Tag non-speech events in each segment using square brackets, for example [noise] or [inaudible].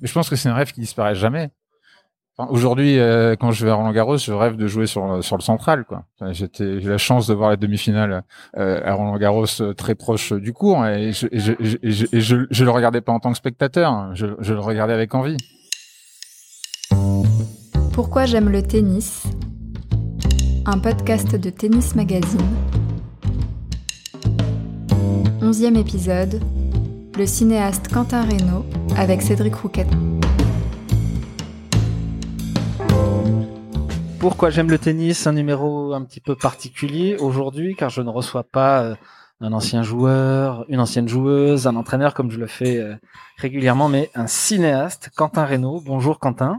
Mais je pense que c'est un rêve qui disparaît jamais. Aujourd'hui, euh, quand je vais à Roland Garros, je rêve de jouer sur sur le central. Quoi. J'étais, j'ai la chance de voir la demi-finale euh, à Roland Garros euh, très proche du cours, et je, et je, et le regardais pas en tant que spectateur, hein. je le regardais avec envie. Pourquoi j'aime le tennis? Un podcast de Tennis Magazine. Onzième épisode. Le cinéaste Quentin Reynaud avec Cédric Rouquette. Pourquoi j'aime le tennis Un numéro un petit peu particulier aujourd'hui, car je ne reçois pas euh, un ancien joueur, une ancienne joueuse, un entraîneur comme je le fais euh, régulièrement, mais un cinéaste, Quentin Reynaud. Bonjour Quentin.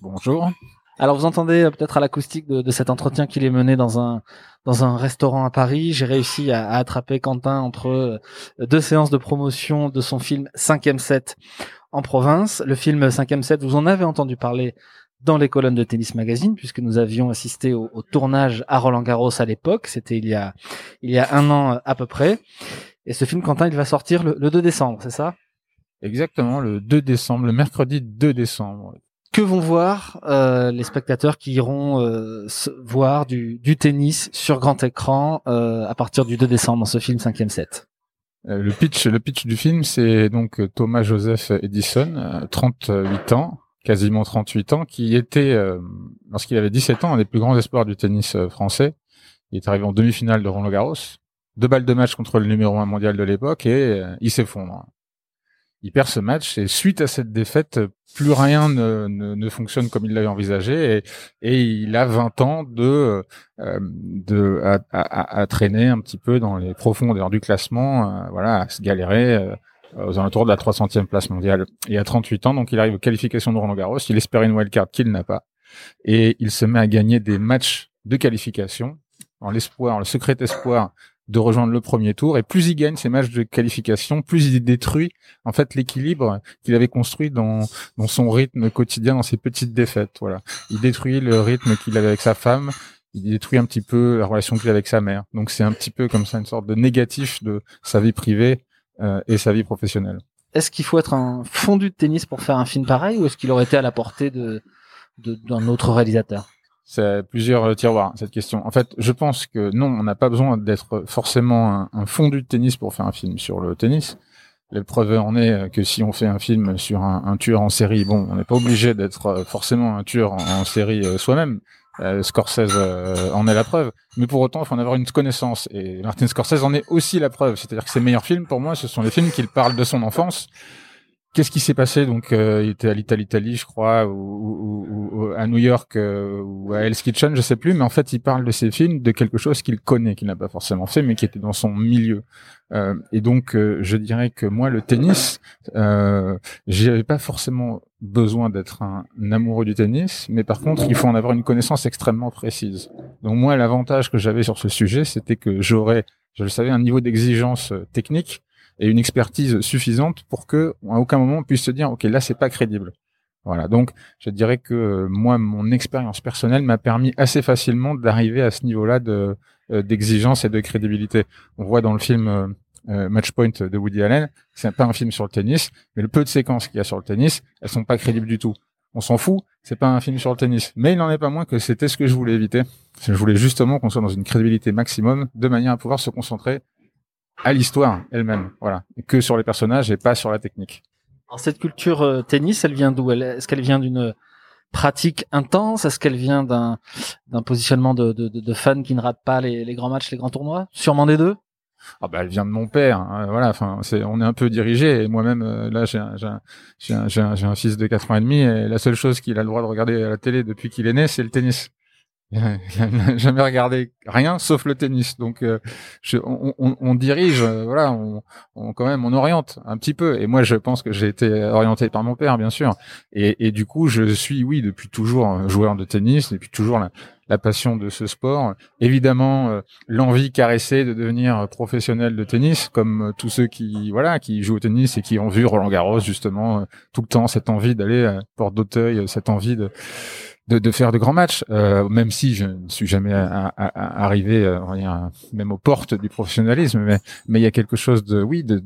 Bonjour. Alors vous entendez euh, peut-être à l'acoustique de, de, cet entretien qu'il est mené dans un dans un restaurant à Paris. J'ai réussi à, à, attraper Quentin entre deux séances de promotion de son film 5e set en province. Le film 5e set, vous en avez entendu parler dans les colonnes de Tennis Magazine, puisque nous avions assisté au, au tournage à Roland Garros à l'époque. C'était il y a il y a un an à peu près. Et ce film, Quentin, il va sortir le, le 2 décembre, c'est ça? Exactement, le 2 décembre, le mercredi 2 décembre. Que vont voir euh, les spectateurs qui iront euh, voir du, tennis sur grand écran euh, à partir du 2 décembre dans ce film 5e set euh, le pitch, du film, c'est donc Thomas Joseph Edison, 38 ans, quasiment 38 ans, qui était, lorsqu'il avait 17 ans, un des plus grands espoirs du tennis français. Il est arrivé en demi-finale de Roland Garros, deux balles de match contre le numéro un mondial de l'époque et il s'effondre. Il perd ce match et suite à cette défaite, plus rien ne, ne, ne fonctionne comme il l'avait envisagé et, et, il a 20 ans de, euh, de à, à, à, traîner un petit peu dans les profondeurs du classement, euh, voilà, à se galérer aux alentours de la 300e place mondiale. Il a 38 ans, donc il arrive aux qualifications de Roland Garros. Il espère une wildcard qu'il n'a pas. Et il se met à gagner des matchs de qualification en l'espoir, le secret espoir de rejoindre le premier tour. Et plus il gagne ces matchs de qualification, plus il détruit en fait l'équilibre qu'il avait construit dans, dans son rythme quotidien, dans ses petites défaites. Voilà, il détruit le rythme qu'il avait avec sa femme. Il détruit un petit peu la relation qu'il a avec sa mère. Donc c'est un petit peu comme ça une sorte de négatif de sa vie privée euh, et sa vie professionnelle. Est-ce qu'il faut être un fondu de tennis pour faire un film pareil ou est-ce qu'il aurait été à la portée de d'un autre réalisateur? C'est plusieurs tiroirs cette question. En fait, je pense que non, on n'a pas besoin d'être forcément un, fondu de tennis pour faire un film sur le tennis. La preuve en est que si on fait un film sur un, tueur en série, bon, on n'est pas obligé d'être forcément un tueur en, série euh, soi-même. Euh, Scorsese euh, en est la preuve, mais pour autant, il faut en avoir une connaissance. Et Martin Scorsese en est aussi la preuve. C'est-à-dire que ses meilleurs films, pour moi, ce sont les films qui parlent de son enfance. Qu'est-ce qui s'est passé? Donc, euh, il était à l'Italie, je crois, ou, ou, ou, à New York, euh, ou à Hell's Kitchen, je sais plus. Mais en fait, il parle de ses films, de quelque chose qu'il connaît, qu'il n'a pas forcément fait, mais qui était dans son milieu. Euh, et donc, je dirais que moi, le tennis, euh, j'avais pas forcément besoin d'être un, un, amoureux du tennis, mais par contre, il faut en avoir une connaissance extrêmement précise. Donc moi, l'avantage que j'avais sur ce sujet, c'était que j'aurais, je le savais, un niveau d'exigence technique et une expertise suffisante pour que à aucun moment on puisse se dire ok là c'est pas crédible. Voilà, donc je dirais que moi mon expérience personnelle m'a permis assez facilement d'arriver à ce niveau-là de d'exigence et de crédibilité. On voit dans le film euh, Matchpoint de Woody Allen, c'est pas un film sur le tennis, mais le peu de séquences qu'il y a sur le tennis, elles sont pas crédibles du tout. On s'en fout, c'est pas un film sur le tennis, mais il n'en est pas moins que c'était ce que je voulais éviter. Je voulais justement qu'on soit dans une crédibilité maximum, de manière à pouvoir se concentrer à l'histoire elle-même, voilà, et que sur les personnages et pas sur la technique. Alors cette culture euh, tennis, elle vient d'où? Est-ce qu'elle vient d'une pratique intense? Est-ce qu'elle vient d'un d'un positionnement de, de, de, fans qui ne ratent pas les, les, grands matchs, les grands tournois? Sûrement des deux. Ah bah elle vient de mon père, hein, voilà. Enfin, c'est on est un peu dirigé. Et moi-même, euh, là, j'ai un, j'ai un, un, un, fils de quatre ans et demi, et la seule chose qu'il a le droit de regarder à la télé depuis qu'il est né, c'est le tennis. [laughs] Jamais regardé rien sauf le tennis. Donc, euh, on, on, on, dirige, euh, voilà, on, on, quand même, on oriente un petit peu. Et moi, je pense que j'ai été orienté par mon père, bien sûr. Et, et, du coup, je suis, oui, depuis toujours joueur de tennis, depuis toujours la, la passion de ce sport. Évidemment, euh, l'envie caressée de devenir professionnel de tennis, comme tous ceux qui, voilà, qui jouent au tennis et qui ont vu Roland Garros justement tout le temps, cette envie d'aller à Porte d'Auteuil, cette envie de de, faire de grands matchs, euh, même si je ne suis jamais arrivé, euh, même aux portes du professionnalisme, mais mais il y a quelque chose de, oui, de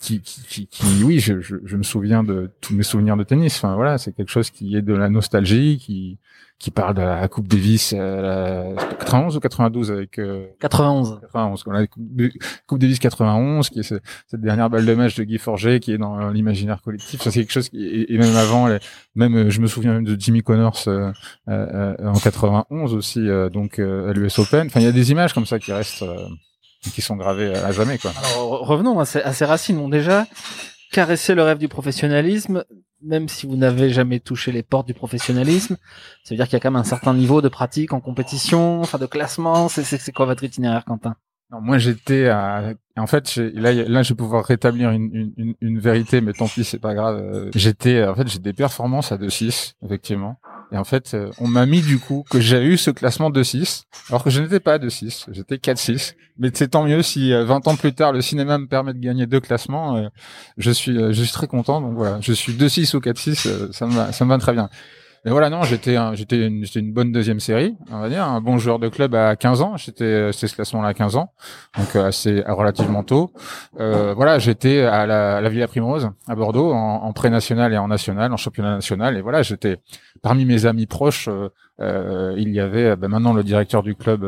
qui, qui, qui, qui, oui, je, je, je, me souviens de tous mes souvenirs de tennis. Enfin voilà, c'est quelque chose qui est de la nostalgie, qui qui parle de la Coupe Davis, euh, la 91 ou 92 avec euh, 91. 91. La Coupe, Davis 91, qui est cette dernière balle de match de Guy Forget, qui est dans l'imaginaire collectif. Ça c'est quelque chose qui et, même avant, même je me souviens même de Jimmy Connors euh, euh, en 91 aussi, euh, donc à l'US Open. Enfin, il y a des images comme ça qui restent qui sont gravées à jamais quoi. Alors, revenons à ces, à ces racines. Bon déjà, caresser le rêve du professionnalisme, même si vous n'avez jamais touché les portes du professionnalisme, ça veut dire qu'il y a quand même un certain niveau de pratique en compétition, enfin de classement. C'est c'est quoi votre itinéraire, Quentin? Non, moi j'étais à... en fait là là je vais pouvoir rétablir une, une, une vérité mais tant pis c'est pas grave j'étais en fait j'ai des performances à 2-6 effectivement et en fait, euh, on m'a mis du coup que j'ai eu ce classement de 6, alors que je n'étais pas de 6, j'étais 4-6. Mais c'est tant mieux si 20 euh, ans plus tard, le cinéma me permet de gagner deux classements. Euh, je suis, je suis très content. Donc voilà, je suis 2-6 ou 4-6, ça me va, ça me va très bien. Mais voilà, non, j'étais une, bonne deuxième série, on va dire, un bon joueur de club à 15 ans. J'étais c'était ce classement-là à 15 ans, donc euh, assez relativement tôt. Euh, voilà, j'étais à la, Villa Primrose à Bordeaux en, en pré-national et en national, en championnat national. Et voilà, j'étais parmi mes amis proches. Euh, euh il y avait ben, maintenant le directeur du club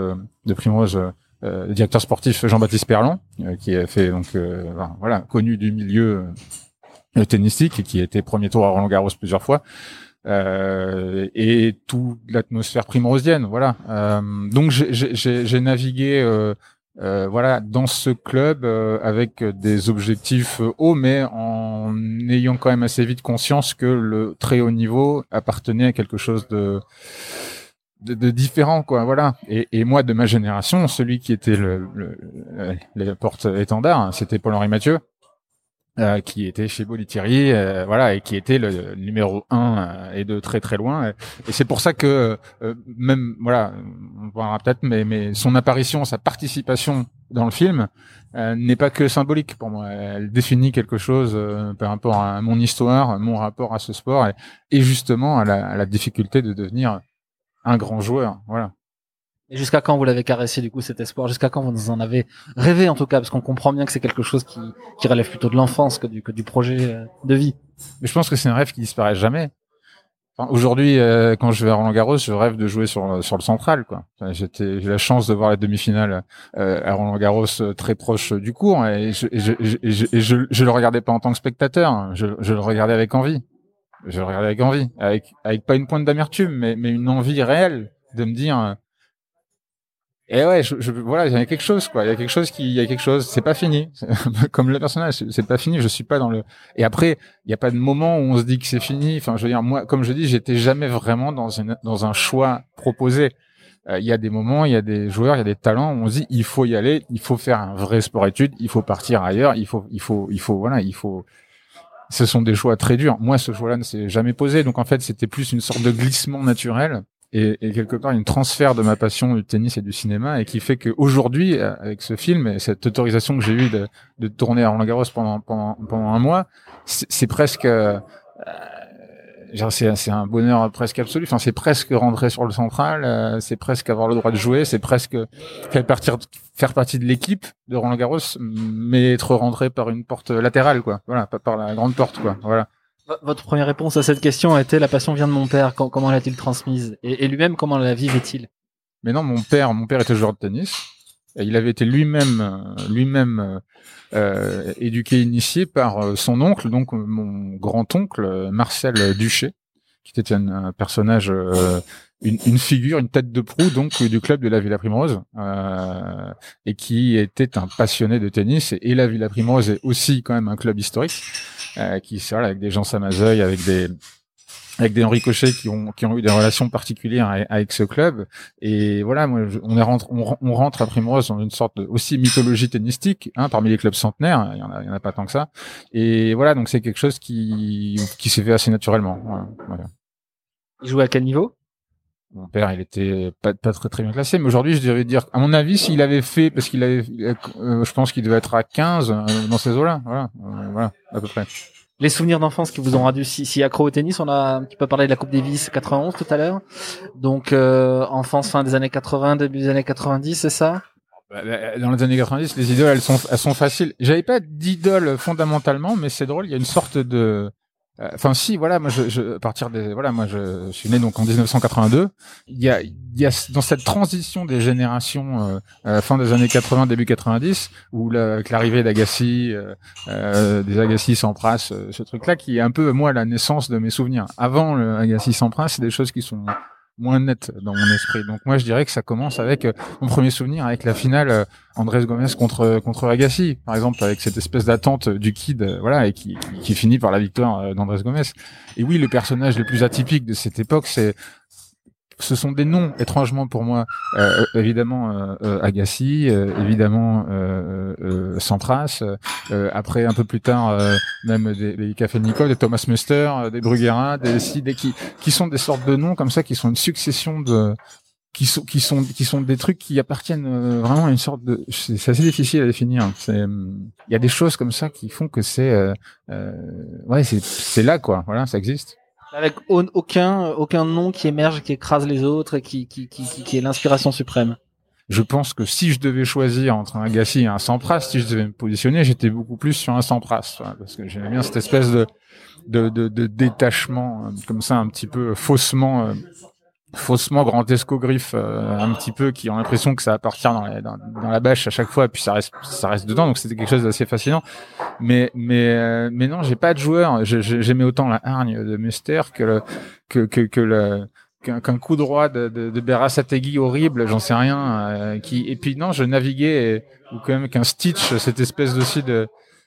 de Primrose. le directeur sportif Jean-Baptiste Perlon, qui a fait donc voilà connu du milieu tennistique et qui a été premier tour à Roland Garros plusieurs fois euh, et toute l'atmosphère primrosienne. Voilà. Euh, donc j'ai navigué. Euh, euh, voilà, dans ce club euh, avec des objectifs hauts, mais en ayant quand même assez vite conscience que le très haut niveau appartenait à quelque chose de de, de différent, quoi. Voilà. Et, et, moi, de ma génération, celui qui était le, le, les portes étendards, c'était Paul-Henri Mathieu. Euh, qui était chez Bolitieri, euh, voilà, et qui était le numéro un euh, et de très très loin. Et c'est pour ça que même, voilà, on verra peut-être, mais, mais son apparition, sa participation dans le film n'est pas que symbolique pour moi. Elle définit quelque chose par rapport à mon histoire, mon rapport à ce sport, et, et justement à la, à la difficulté de devenir un grand joueur. Voilà. Et jusqu'à quand vous l'avez caressé du coup cet espoir? Jusqu'à quand vous en avez rêvé en tout cas? Parce qu'on comprend bien que c'est quelque chose qui, qui relève plutôt de l'enfance que du, que du projet euh, de vie. Mais je pense que c'est un rêve qui disparaît jamais. Enfin, Aujourd'hui, euh, quand je vais à Roland Garros, je rêve de jouer sur sur le central. J'ai la chance de voir la demi-finale euh, à Roland Garros très proche du cours, et je, et le regardais pas en tant que spectateur. Je, je le regardais avec envie. Je le regardais avec envie, avec avec pas une pointe d'amertume, mais mais une envie réelle de me dire et ouais, je, je, voilà, il y a quelque chose, quoi. Il y a quelque chose qui, il y a quelque chose. C'est pas fini. [laughs] Comme le personnage, c'est pas fini. Je suis pas dans le. Et après, il n'y a pas de moment où on se dit que c'est fini. Enfin, je veux dire, moi, comme je dis, j'étais jamais vraiment dans une, dans un choix proposé. Euh, il y a des moments, il y a des joueurs, il y a des talents où on se dit, il faut y aller, il faut faire un vrai sport-études, il faut partir ailleurs, il faut, il faut, il faut, voilà, il faut. Ce sont des choix très durs. Moi, ce choix-là ne s'est jamais posé. Donc, en fait, c'était plus une sorte de glissement naturel et, et, quelque part une transfert de ma passion du tennis et du cinéma et qui fait qu'aujourd'hui avec ce film et cette autorisation que j'ai eue de, de, tourner à Roland Garros pendant pendant, pendant un mois c'est presque euh, c'est un bonheur presque absolu. Enfin c'est presque rentrer sur le central euh, c'est presque avoir le droit de jouer c'est presque faire partie faire partie de l'équipe de Roland Garros mais être rentré par une porte latérale quoi. Voilà pas par la grande porte quoi. Voilà votre première réponse à cette question a été la passion vient de mon père. Comment l'a-t-il transmise? Et, lui-même, comment la vivait-il? Mais non, mon père, mon père était joueur de tennis. Il avait été lui-même, euh, lui-même euh, éduqué, initié par euh, son oncle, donc mon grand-oncle Marcel Duché, qui était un, personnage, une, figure, une tête de proue donc du club de la Villa Primrose, et qui était un passionné de tennis. Et, et la Villa Primrose est aussi quand même un club historique. Euh, qui voilà, avec des gens Samazeuil, avec des avec des Henri Cochet qui ont qui ont eu des relations particulières avec, ce club. Et voilà moi on est rentre on, rentre à Primrose dans une sorte de aussi mythologie tennistique hein, parmi les clubs centenaires il y en a il y en a pas tant que ça. Et voilà donc c'est quelque chose qui qui s'est fait assez naturellement. Voilà, il jouait à quel niveau? Mon père, il était pas, pas très très bien classé, mais aujourd'hui, je devrais dire, à mon avis, s'il avait fait, parce qu'il avait, euh, je pense qu'il devait être à 15 euh, dans ces eaux-là, voilà, euh, voilà, à peu près. Les souvenirs d'enfance qui vous ont rendu si, si accro au tennis, on a un petit peu parlé de la Coupe Davis 91 tout à l'heure. Donc enfance fin des années 80, début des années 90, c'est ça? Bah, bah, Dans les années 90, les idoles, elles sont, elles sont faciles. J'avais pas d'idole fondamentalement, mais c'est drôle. Il y a une sorte de, enfin si, voilà, moi je, je, à partir des, voilà, moi je, suis né donc en 1982. Il y a, il y a dans cette transition des générations, euh, fin des années 80, début 90, où la, avec l'arrivée d'Agassi, euh, euh, des Agassi sans prince, euh, ce truc-là qui est un peu moi la naissance de mes souvenirs. Avant le Agassi sans prince, c'est des choses qui sont moins net dans mon esprit. Donc moi je dirais que ça commence avec euh, mon premier souvenir avec la finale euh, Andrés Gomez contre contre Agassi par exemple avec cette espèce d'attente du kid euh, voilà et qui, qui, finit par la victoire euh, d'Andrés Gomez. Et oui, le personnage le plus atypique de cette époque c'est ce sont des noms étrangement pour moi euh, évidemment euh, euh, Agassi euh, évidemment euh, Sampras après un peu plus tard même des, des Café Nicole des Thomas Muster des Bruguera des, des qui qui sont des sortes de noms comme ça qui sont une succession de qui sont qui sont qui sont des trucs qui appartiennent vraiment à une sorte de c'est c'est assez difficile à définir c'est hum, il y a des choses comme ça qui font que c'est euh, ouais c'est c'est là quoi. Voilà ça existe Avec au- aucun, aucun nom qui émerge, qui écrase les autres et qui, qui, qui, est l'inspiration suprême. je pense que si je devais choisir entre un Agassi et un Sampras, si je devais me positionner, j'étais beaucoup plus sur un Sampras, parce que j'aimais bien cette espèce de de, de, de détachement euh, comme ça, un petit peu faussement euh, faussement grand escogriffe, euh, un petit peu qui ont l'impression que ça appartient dans la, dans, dans la bâche à chaque fois, et puis ça reste ça reste dedans, donc c'était quelque chose d'assez fascinant. Mais mais euh, mais non, j'ai pas de joueur. J'aimais autant la hargne de Muster que le que que, que le qu'un qu'un coup droit de, de, de Berasategui horrible, j'en sais rien. euh, qui et puis non, je naviguais et- ou quand même qu'un Stitch, cette espèce aussi de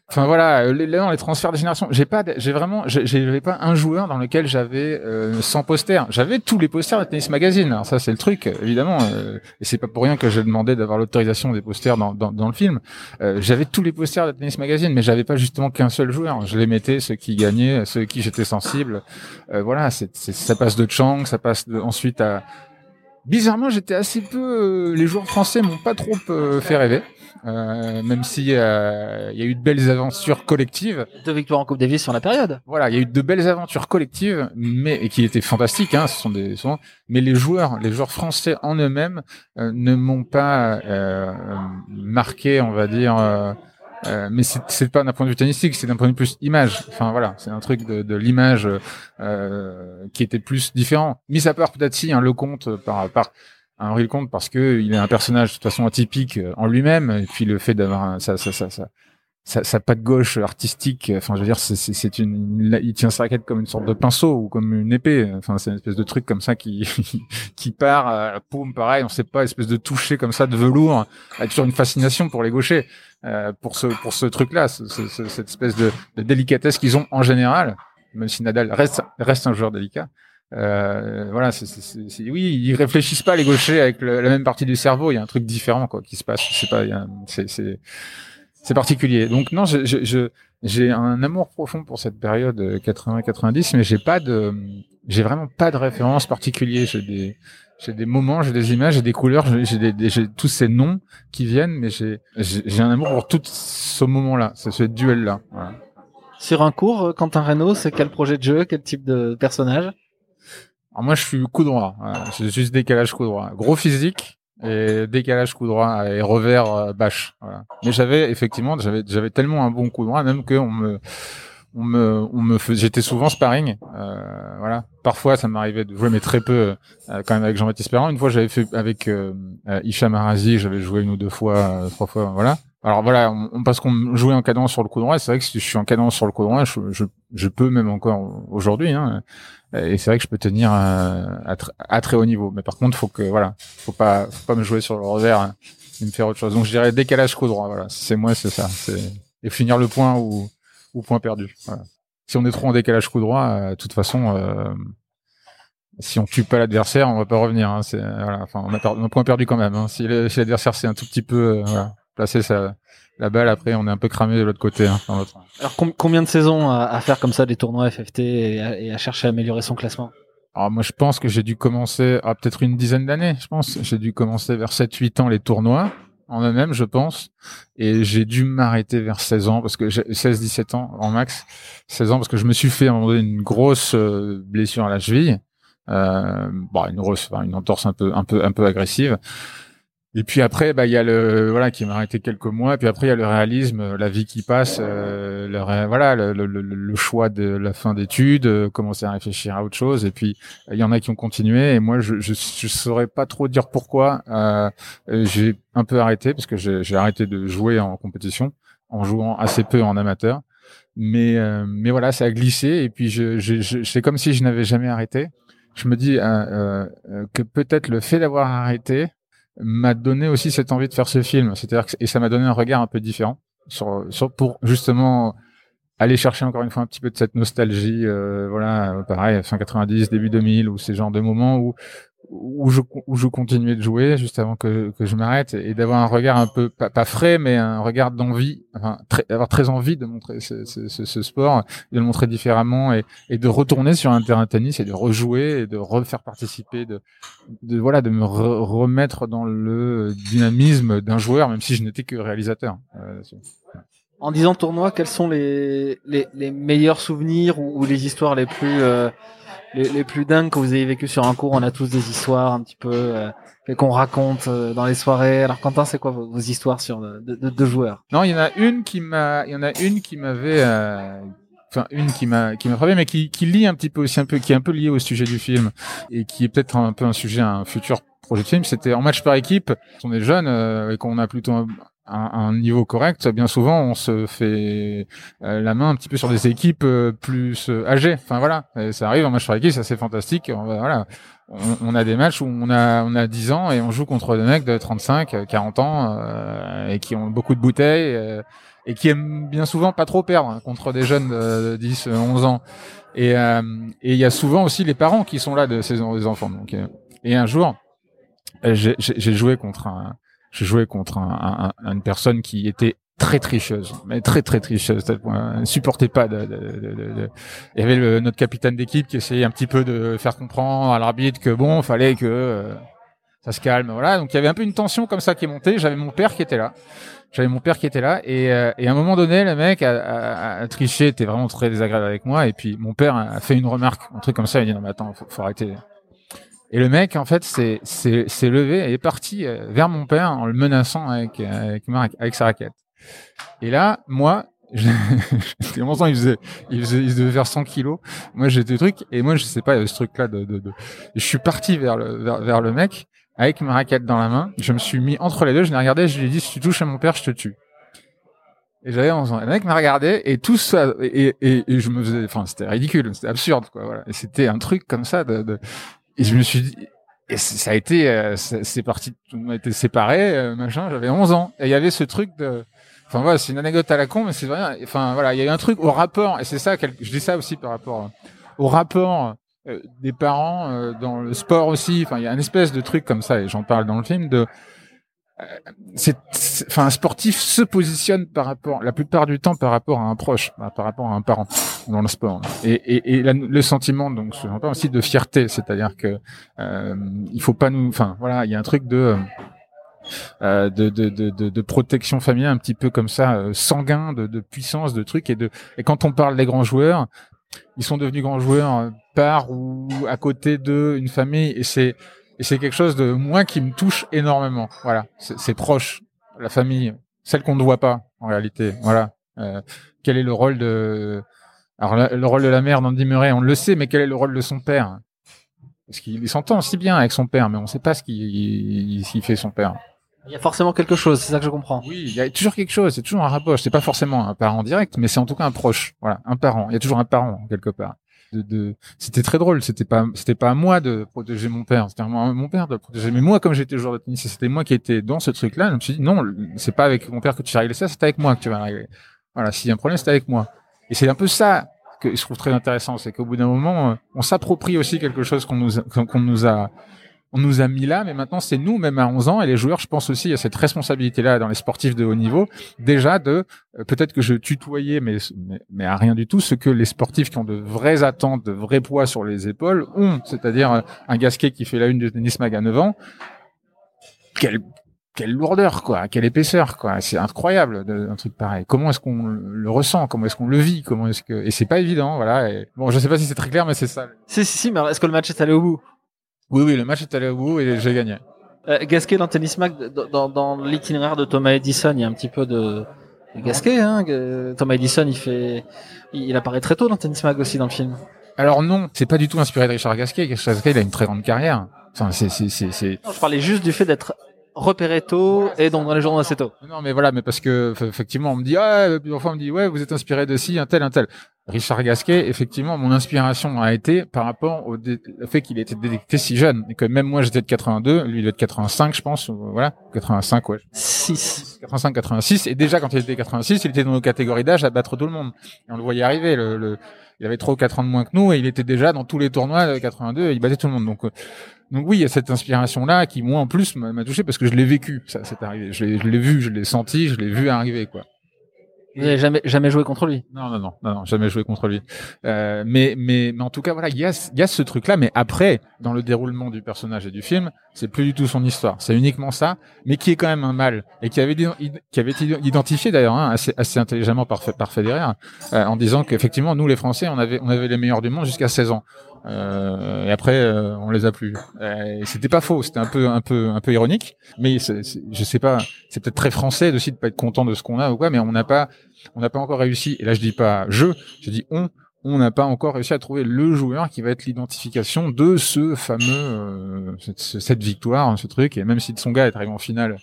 Enfin voilà, euh, les, dans les transferts de génération, j'ai pas, j'ai vraiment, j'avais pas un joueur dans lequel j'avais euh, 100 posters. J'avais tous les posters de Tennis Magazine. Alors ça, c'est le truc, évidemment. euh, et c'est pas pour rien que j'ai demandé d'avoir l'autorisation des posters dans, le film. Euh, j'avais tous les posters de Tennis Magazine, mais j'avais pas justement qu'un seul joueur. Je les mettais, ceux qui gagnaient, ceux qui j'étais sensible. Euh, voilà, c'est, ça passe de Chang, ça passe de, ensuite à. Bizarrement, j'étais assez peu. euh, les joueurs français m'ont pas trop euh, fait rêver. Euh, même si euh, il y a eu de belles aventures collectives. Deux victoires en Coupe Davis sur la période. Voilà, il y a eu de belles aventures collectives, mais et qui étaient fantastiques. Hein, ce sont des, souvent, mais les joueurs, les joueurs français en eux-mêmes euh, ne m'ont pas euh, marqué, on va dire. euh, euh, mais c'est pas d'un point de vue tennistique, c'est d'un point de vue plus image. Enfin voilà, c'est un truc de, de l'image euh, qui était plus différent. Mis à part peut-être si un Lecomte par par un Henri Lecomte parce que il est un personnage de toute façon atypique euh, en lui-même et puis le fait d'avoir ça ça ça ça sa, sa patte gauche artistique, enfin je veux dire, c'est- une, il tient sa raquette comme une sorte de pinceau ou comme une épée. Enfin c'est une espèce de truc comme ça qui [laughs] qui part, à la paume pareil, on sait pas, espèce de toucher comme ça de velours, a toujours une fascination pour les gauchers, euh, pour ce pour ce truc-là, ce- ce- cette espèce de, de délicatesse qu'ils ont en général, même si Nadal reste reste un joueur délicat. Euh, voilà, c'est, c'est, c'est- c'est- oui, ils réfléchissent pas les gauchers avec la même partie du cerveau. Il y a un truc différent quoi qui se passe. Sais pas, c'est, c'est, c'est particulier. Donc non, je, je, je- j'ai un amour profond pour cette période euh, 80-90, mais j'ai pas de, j'ai vraiment pas de référence particulier. J'ai des, j'ai des moments, j'ai des images, j'ai des couleurs, j'ai, des, j'ai tous ces noms qui viennent, mais j'ai, j'ai, un amour pour tout ce moment-là, ce, ce duel-là. Voilà. Sur un cours, euh, Quentin Reynaud, c'est quel projet de jeu, quel type de personnage? Alors moi, je suis coup droit. Voilà. J'ai juste décalage coup droit. Gros physique et décalage coup droit et revers euh, bâche. Voilà. Mais j'avais effectivement, j'avais j'avais tellement un bon coup droit même que on me on me on me faisait j'étais souvent sparring. Euh, voilà. Parfois, ça m'arrivait de jouer, mais très peu euh, quand même avec Jean-Baptiste Perrin. Une fois, j'avais fait avec euh, euh, Hicham Arazi, j'avais joué une ou deux fois, euh, trois fois. Voilà. Alors voilà, on, on- parce qu'on jouait en cadence sur le coup droit. C'est vrai que si je suis en cadence sur le coup droit, je, je, je peux même encore aujourd'hui. Hein, et c'est vrai que je peux tenir euh, à, à très haut niveau. Mais par contre, faut que voilà, faut pas, faut pas me jouer sur le revers hein, et me faire autre chose. Donc je dirais décalage coup droit. Voilà, c'est moi, c'est ça. Et finir le point ou ou point perdu. Voilà. Si on est trop en décalage coup droit, euh, de toute façon, euh, si on tue pas l'adversaire, on va pas revenir. Hein. Voilà, enfin, on a, per- on a point perdu quand même. Hein. Si l'adversaire c'est un tout petit peu euh, voilà, placé sa la balle, après on est un peu cramé de l'autre côté. Hein, dans. Alors com- combien de saisons à, à faire comme ça des tournois FFT et à, et à chercher à améliorer son classement? Alors moi je pense que j'ai dû commencer à peut-être une dizaine d'années, je pense. J'ai dû commencer vers 7-8 ans les tournois en eux-mêmes, je pense. Et j'ai dû m'arrêter vers 16 ans parce que j'ai 16-17 ans en max. 16 ans parce que je me suis fait à un moment donné une grosse euh, blessure à la cheville. Euh, bon, une grosse, enfin, une entorse un peu, un peu, un peu agressive. Et puis après, bah il y a le voilà qui m'a arrêté quelques mois. Puis après il y a le réalisme, la vie qui passe, euh, le, voilà le, le, le, choix de la fin d'études, euh, commencer à réfléchir à autre chose. Et puis il y en a qui ont continué. Et moi je je, je saurais pas trop dire pourquoi. Euh, j'ai un peu arrêté parce que j'ai arrêté de jouer en compétition, en jouant assez peu en amateur. Mais euh, mais voilà, ça a glissé. Et puis je, je, je c'est comme si je n'avais jamais arrêté. Je me dis euh, que peut-être le fait d'avoir arrêté m'a donné aussi cette envie de faire ce film. C'est-à-dire que, et ça m'a donné un regard un peu différent sur, sur pour justement aller chercher encore une fois un petit peu de cette nostalgie, euh, voilà, pareil, fin 90, début 2000, ou ces genres de moments où où je, où je continuais de jouer juste avant que, que je m'arrête et d'avoir un regard un peu pas, pas frais mais un regard d'envie enfin très, avoir très envie de montrer ce, ce, ce, sport de le montrer différemment et, et de retourner sur un terrain de tennis et de rejouer et de refaire participer de, de voilà de me remettre dans le dynamisme d'un joueur même si je n'étais que réalisateur. Euh, en disant tournoi quels sont les, les, les meilleurs souvenirs ou, ou, les histoires les plus euh les, les, plus dingues que vous avez vécu sur un cours On a tous des histoires un petit peu euh, qu'on raconte euh, dans les soirées. Alors Quentin, c'est quoi vos, vos, histoires sur de, de, joueurs? Non, il y en a une qui m'a, il y en a une qui m'avait, euh, enfin une qui m'a, qui m'a frappé, mais qui, qui un petit peu aussi un peu, qui est un peu lié au sujet du film et qui est peut-être un peu un sujet, un futur projet de film. C'était en match par équipe. On est jeunes euh, et qu'on a plutôt un, un, niveau correct, bien souvent on se fait euh, la main un petit peu sur des équipes euh, plus euh, âgées. Enfin voilà, ça arrive en match par équipe, ça c'est fantastique. Voilà, on, a des matchs où on a on a 10 ans et on joue contre des mecs de 35, 40 ans et qui ont beaucoup de bouteilles et qui aiment bien souvent pas trop perdre hein, contre des jeunes de 10, 11 ans. Et il y a souvent aussi les parents qui sont là de ces enfants. Donc, et un jour, j'ai joué contre un je jouais contre un, un, une personne qui était très tricheuse, mais très très tricheuse. Elle ne supportait pas de, de, de, Il y avait le, notre capitaine d'équipe qui essayait un petit peu de faire comprendre à l'arbitre que bon, fallait que euh, ça se calme, voilà. Donc il y avait un peu une tension comme ça qui est montée. J'avais mon père qui était là. J'avais mon père qui était là et, euh, et à un moment donné, le mec a, a, a, triché, était vraiment très désagréable avec moi. Et puis mon père a fait une remarque, un truc comme ça. Il a dit non mais attends, faut, faut arrêter. Et le mec, en fait, s'est levé et est parti euh, vers mon père en le menaçant avec, avec, avec sa raquette. Et là, moi, [laughs] j'étais longtemps, il faisait, il faisait, il devait faire 100 kilos. Moi, j'étais truc, et moi, je sais pas, il y avait ce truc-là de, de, de, je suis parti vers le, vers, vers, le mec, avec ma raquette dans la main. Je me suis mis entre les deux, je l'ai regardé, je lui ai dit, si tu touches à mon père, je te tue. Et j'avais 11 ans. Et le mec m'a regardé, et tout ça, et, et, et je me faisais, enfin, c'était ridicule, c'était absurde, quoi, voilà. Et c'était un truc comme ça de, de et je me suis dit, et ça a été, euh, c'est parti, on a été séparés, euh, machin, j'avais 11 ans. Et il y avait ce truc de, enfin voilà, c'est une anecdote à la con, mais c'est vrai, enfin voilà, il y a eu un truc au rapport, et c'est ça, je dis ça aussi par rapport au rapport euh, des parents dans le sport aussi, enfin il y a une espèce de truc comme ça, et j'en parle dans le film, de c'est, enfin, un sportif se positionne par rapport, la plupart du temps, par rapport à un proche, par rapport à un parent dans le sport. Et, et, et le sentiment, donc, je aussi de fierté, c'est-à-dire que euh, il faut pas nous, enfin, voilà, il y a un truc de euh, de, de, de, de, protection familiale un petit peu comme ça, euh, sanguin, de, de puissance, de trucs et de et quand on parle des grands joueurs, ils sont devenus grands joueurs euh, par ou à côté de une famille et c'est et c'est quelque chose de moi qui me touche énormément. Voilà, c'est proche, la famille, celle qu'on ne voit pas en réalité. Voilà. Euh, quel est le rôle de alors le rôle de la mère d'Andy Murray, on le sait, mais quel est le rôle de son père? Parce qu'il s'entend si bien avec son père, mais on ne sait pas ce qu'il fait son père. Il y a forcément quelque chose, c'est ça que je comprends. Oui, il y a toujours quelque chose, c'est toujours un rapport. C'est pas forcément un parent direct, mais c'est en tout cas un proche. Voilà, un parent. Il y a toujours un parent quelque part de, c'était très drôle. C'était pas, c'était pas à moi de protéger mon père. C'était à mon père de protéger. Mais moi, comme j'étais joueur de tennis, c'était moi qui étais dans ce truc-là. Je me suis dit non, c'est pas avec mon père que tu vas régler ça, c'est avec moi que tu vas régler. Voilà, s'il y a un problème, c'est avec moi. Et c'est un peu ça que je trouve très intéressant, c'est qu'au bout d'un moment, on s'approprie aussi quelque chose qu'on nous, qu'on nous a on nous a mis là, mais maintenant c'est nous, même à 11 ans, et les joueurs, je pense aussi, il y a cette responsabilité-là dans les sportifs de haut niveau, déjà de, euh, peut-être que je tutoyais, mais, mais, à rien du tout, ce que les sportifs qui ont de vraies attentes, de vrais poids sur les épaules ont, c'est-à-dire euh, un Gasquet qui fait la une de tennis mag à 9 ans, quelle, quelle lourdeur, quoi, quelle épaisseur, quoi. C'est incroyable, un truc pareil. Comment est-ce qu'on le ressent? Comment est-ce qu'on le vit? Comment est-ce que Et c'est pas évident, voilà. Bon, je sais pas si c'est très clair, mais c'est ça. Si, si, si, mais est-ce que le match est allé au bout? Oui, oui, le match est allé au bout et j'ai gagné. Euh, Gasquet dans Tennis Mag, dans, dans l'itinéraire de Thomas Edison, il y a un petit peu de, de Gasquet. Hein, que Thomas Edison, il fait, il apparaît très tôt dans Tennis Mag aussi dans le film. Alors non, c'est pas du tout inspiré de Richard Gasquet. Richard Gasquet, il a une très grande carrière. Enfin, c'est, c'est, c'est, je parlais juste du fait d'être repéré tôt et donc dans les journaux assez tôt. Non, mais voilà, mais parce que effectivement, on me dit, ah, plusieurs fois, on me dit, ouais, vous êtes inspiré de ci, un tel, un tel. Richard Gasquet, effectivement, mon inspiration a été par rapport au, fait qu'il était détecté si jeune et que même moi j'étais de 82, lui il est de 85, je pense, ou- voilà, 85, ouais, 6. 85, 86, et déjà quand il était 86, il était dans nos catégories d'âge à battre tout le monde. Et on le voyait arriver, le, le- il avait trois ou quatre ans de moins que nous, et il était déjà dans tous les tournois de 82, et il battait tout le monde. Donc, euh, donc oui, il y a cette inspiration-là qui, moi, en plus, m'a touché parce que je l'ai vécu, ça, c'est arrivé. Je l'ai vu, je l'ai senti, je l'ai vu arriver, quoi. Vous n'avez jamais, jamais joué contre lui? Non, non, non, non, jamais joué contre lui. Euh, mais, mais, mais en tout cas, voilà, il y a, y a ce truc-là. Mais après, dans le déroulement du personnage et du film, c'est plus du tout son histoire. C'est uniquement ça, mais qui est quand même un mal et qui avait, qui avait été identifié d'ailleurs hein, assez, assez intelligemment par, par Federer, euh, en disant qu'effectivement, nous les Français, on avait, on avait les meilleurs du monde jusqu'à 16 ans. Euh, et après, euh, on les a plus. Euh, c'était pas faux. C'était un peu, un peu, un peu ironique. Mais c'est- je sais pas. C'est peut-être très français aussi de pas être content de ce qu'on a ou quoi. Mais on n'a pas, on n'a pas encore réussi. Et là, je dis pas je, je dis on. On n'a pas encore réussi à trouver le joueur qui va être l'identification de ce fameux, euh, cette, cette victoire, ce truc. Et même si son gars est arrivé en finale,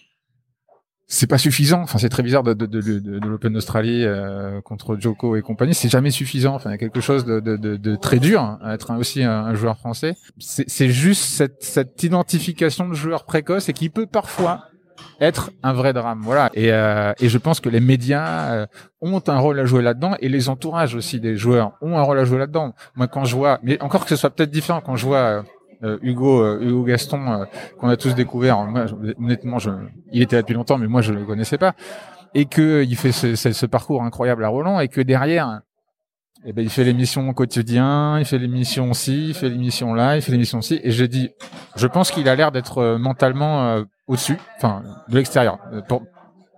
c'est pas suffisant. Enfin, c'est très bizarre de, de, de, de, l'Open d'Australie euh, contre Joko et compagnie. C'est jamais suffisant. Enfin, il y a quelque chose de, très dur à être aussi un, un joueur français. C'est juste cette, cette identification de joueur précoce et qui peut parfois être un vrai drame. Voilà. Et, euh, et je pense que les médias euh, ont un rôle à jouer là-dedans et les entourages aussi des joueurs ont un rôle à jouer là-dedans. Moi, quand je vois, mais encore que ce soit peut-être différent, quand je vois euh, Hugo, euh, Hugo Gaston, euh, qu'on a tous découvert. Moi, honnêtement, je, il était là depuis longtemps, mais moi, je le connaissais pas. Et que il fait ce, ce- ce parcours incroyable à Roland, et que derrière, eh ben, il fait l'émission quotidien, il fait l'émission ci, il fait l'émission là, il fait l'émission ci. Et j'ai dit, je pense qu'il a l'air d'être euh, mentalement euh, au-dessus, enfin, de l'extérieur. Pour,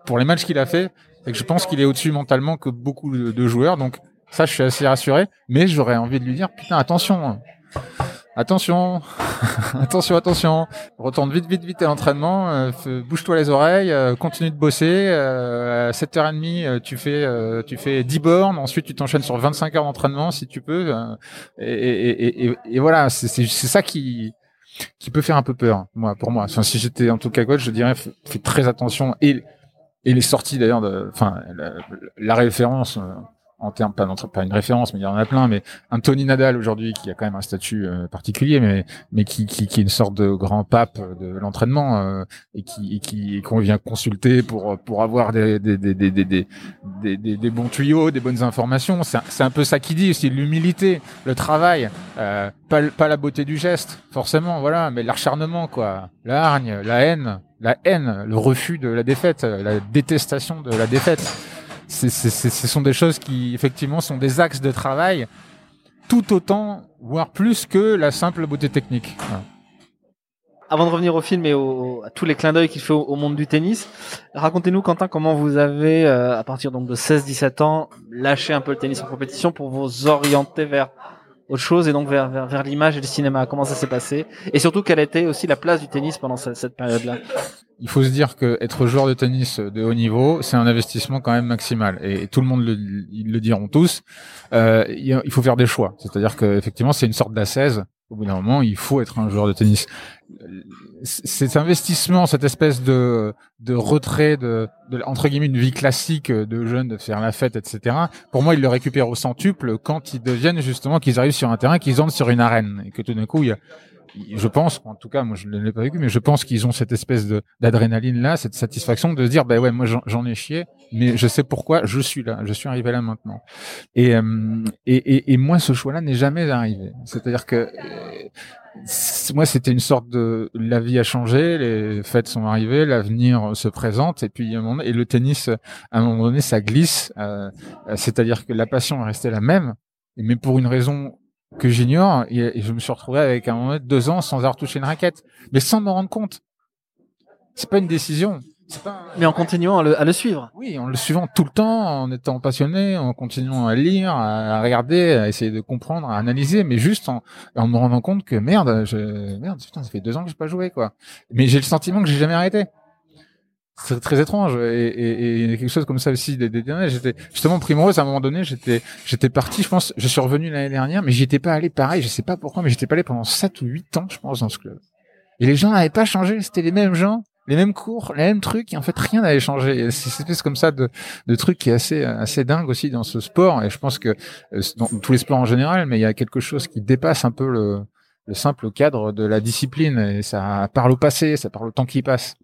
pour les matchs qu'il a fait, et que je pense qu'il est au-dessus mentalement que beaucoup de, de joueurs. Donc, ça, je suis assez rassuré. Mais j'aurais envie de lui dire, putain, attention. Attention, [laughs] attention, attention. Retourne vite, vite, vite à l'entraînement. euh, Bouge-toi les oreilles. euh, continue de bosser. Euh, à 7h30, euh, tu fais, euh, tu fais 10 bornes. Ensuite, tu t'enchaînes sur 25 heures d'entraînement si tu peux. euh, et, et, et, et- voilà, c'est ça qui qui peut faire un peu peur, moi, pour moi. Enfin, si j'étais en tout cas coach, je dirais fais, très attention. Et et les sorties d'ailleurs, enfin, la, la référence. En termes pas, pas une référence mais il y en a plein mais un Tony Nadal aujourd'hui qui a quand même un statut euh, particulier mais mais qui, qui, qui est une sorte de grand pape de l'entraînement euh, et qui et qui qu'on vient consulter pour pour avoir des des des des des, des, des, bons tuyaux, des bonnes informations. C'est c'est un peu ça qui dit aussi l'humilité, le travail, euh, pas pas la beauté du geste forcément, voilà, mais l'acharnement quoi, la hargne, la haine, la haine, le refus de la défaite, la détestation de la défaite. C'est, ce sont des choses qui effectivement sont des axes de travail tout autant, voire plus que la simple beauté technique. Avant de revenir au film et au- à tous les clins d'œil qu'il fait au, au monde du tennis, racontez-nous Quentin comment vous avez, euh, à partir donc de 16-17 ans, lâché un peu le tennis en compétition pour vous orienter vers autre chose et donc vers, vers, vers l'image et le cinéma? Comment ça s'est passé? Et surtout, quelle était aussi la place du tennis pendant cette, cette période-là? Il faut se dire que être joueur de tennis de haut niveau, c'est un investissement quand même maximal. Et tout le monde le, le diront tous. Euh, il faut faire des choix. C'est-à-dire que effectivement, c'est une sorte d'assaise. Au bout d'un moment, il faut être un joueur de tennis. Cet investissement, cette espèce de, de retrait de, de entre guillemets une vie classique de jeunes, de faire la fête, etc. Pour moi, ils le récupèrent au centuple quand ils deviennent justement qu'ils arrivent sur un terrain, qu'ils entrent sur une arène et que tout d'un coup, il y a je pense, en tout cas, moi je ne l'ai pas vécu, mais je pense qu'ils ont cette espèce de d'adrénaline là, cette satisfaction de se dire, bah ouais, moi j'en- ai chié, mais je sais pourquoi je suis là, je suis arrivé là maintenant. Et euh, et, et, et moi, ce choix-là n'est jamais arrivé. C'est-à-dire que euh, moi, c'était une sorte de la vie a changé, les fêtes sont arrivées, l'avenir se présente, et puis et le tennis, à un moment donné, ça glisse. euh, euh, C'est-à-dire que la passion est restée la même, mais pour une raison que j'ignore et, je me suis retrouvé avec un moment donné deux ans sans avoir touché une raquette, mais sans m'en rendre compte. C'est pas une décision. Mais en continuant à le, à le, suivre. Oui, en le suivant tout le temps, en étant passionné, en continuant à lire, à, regarder, à essayer de comprendre, à analyser, mais juste en, en me rendant compte que merde, je, merde, putain, ça fait deux ans que j'ai pas joué, quoi. Mais j'ai le sentiment que j'ai jamais arrêté. C'est très étrange et, et, et, quelque chose comme ça aussi des, des derniers. J'étais justement primrose à un moment donné. J'étais j'étais parti. Je pense. Je suis revenu l'année dernière, mais j'y étais pas allé. Pareil, je sais pas pourquoi, mais j'étais pas allé pendant sept ou huit ans, je pense, dans ce club. Et les gens n'avaient pas changé. C'était les mêmes gens les mêmes cours, les mêmes trucs, en fait rien n'avait changé. C'est une espèce comme ça de, de truc qui est assez assez dingue aussi dans ce sport, et je pense que euh, dans tous les sports en général, mais il y a quelque chose qui dépasse un peu le, le simple cadre de la discipline, et ça parle au passé, ça parle au temps qui passe,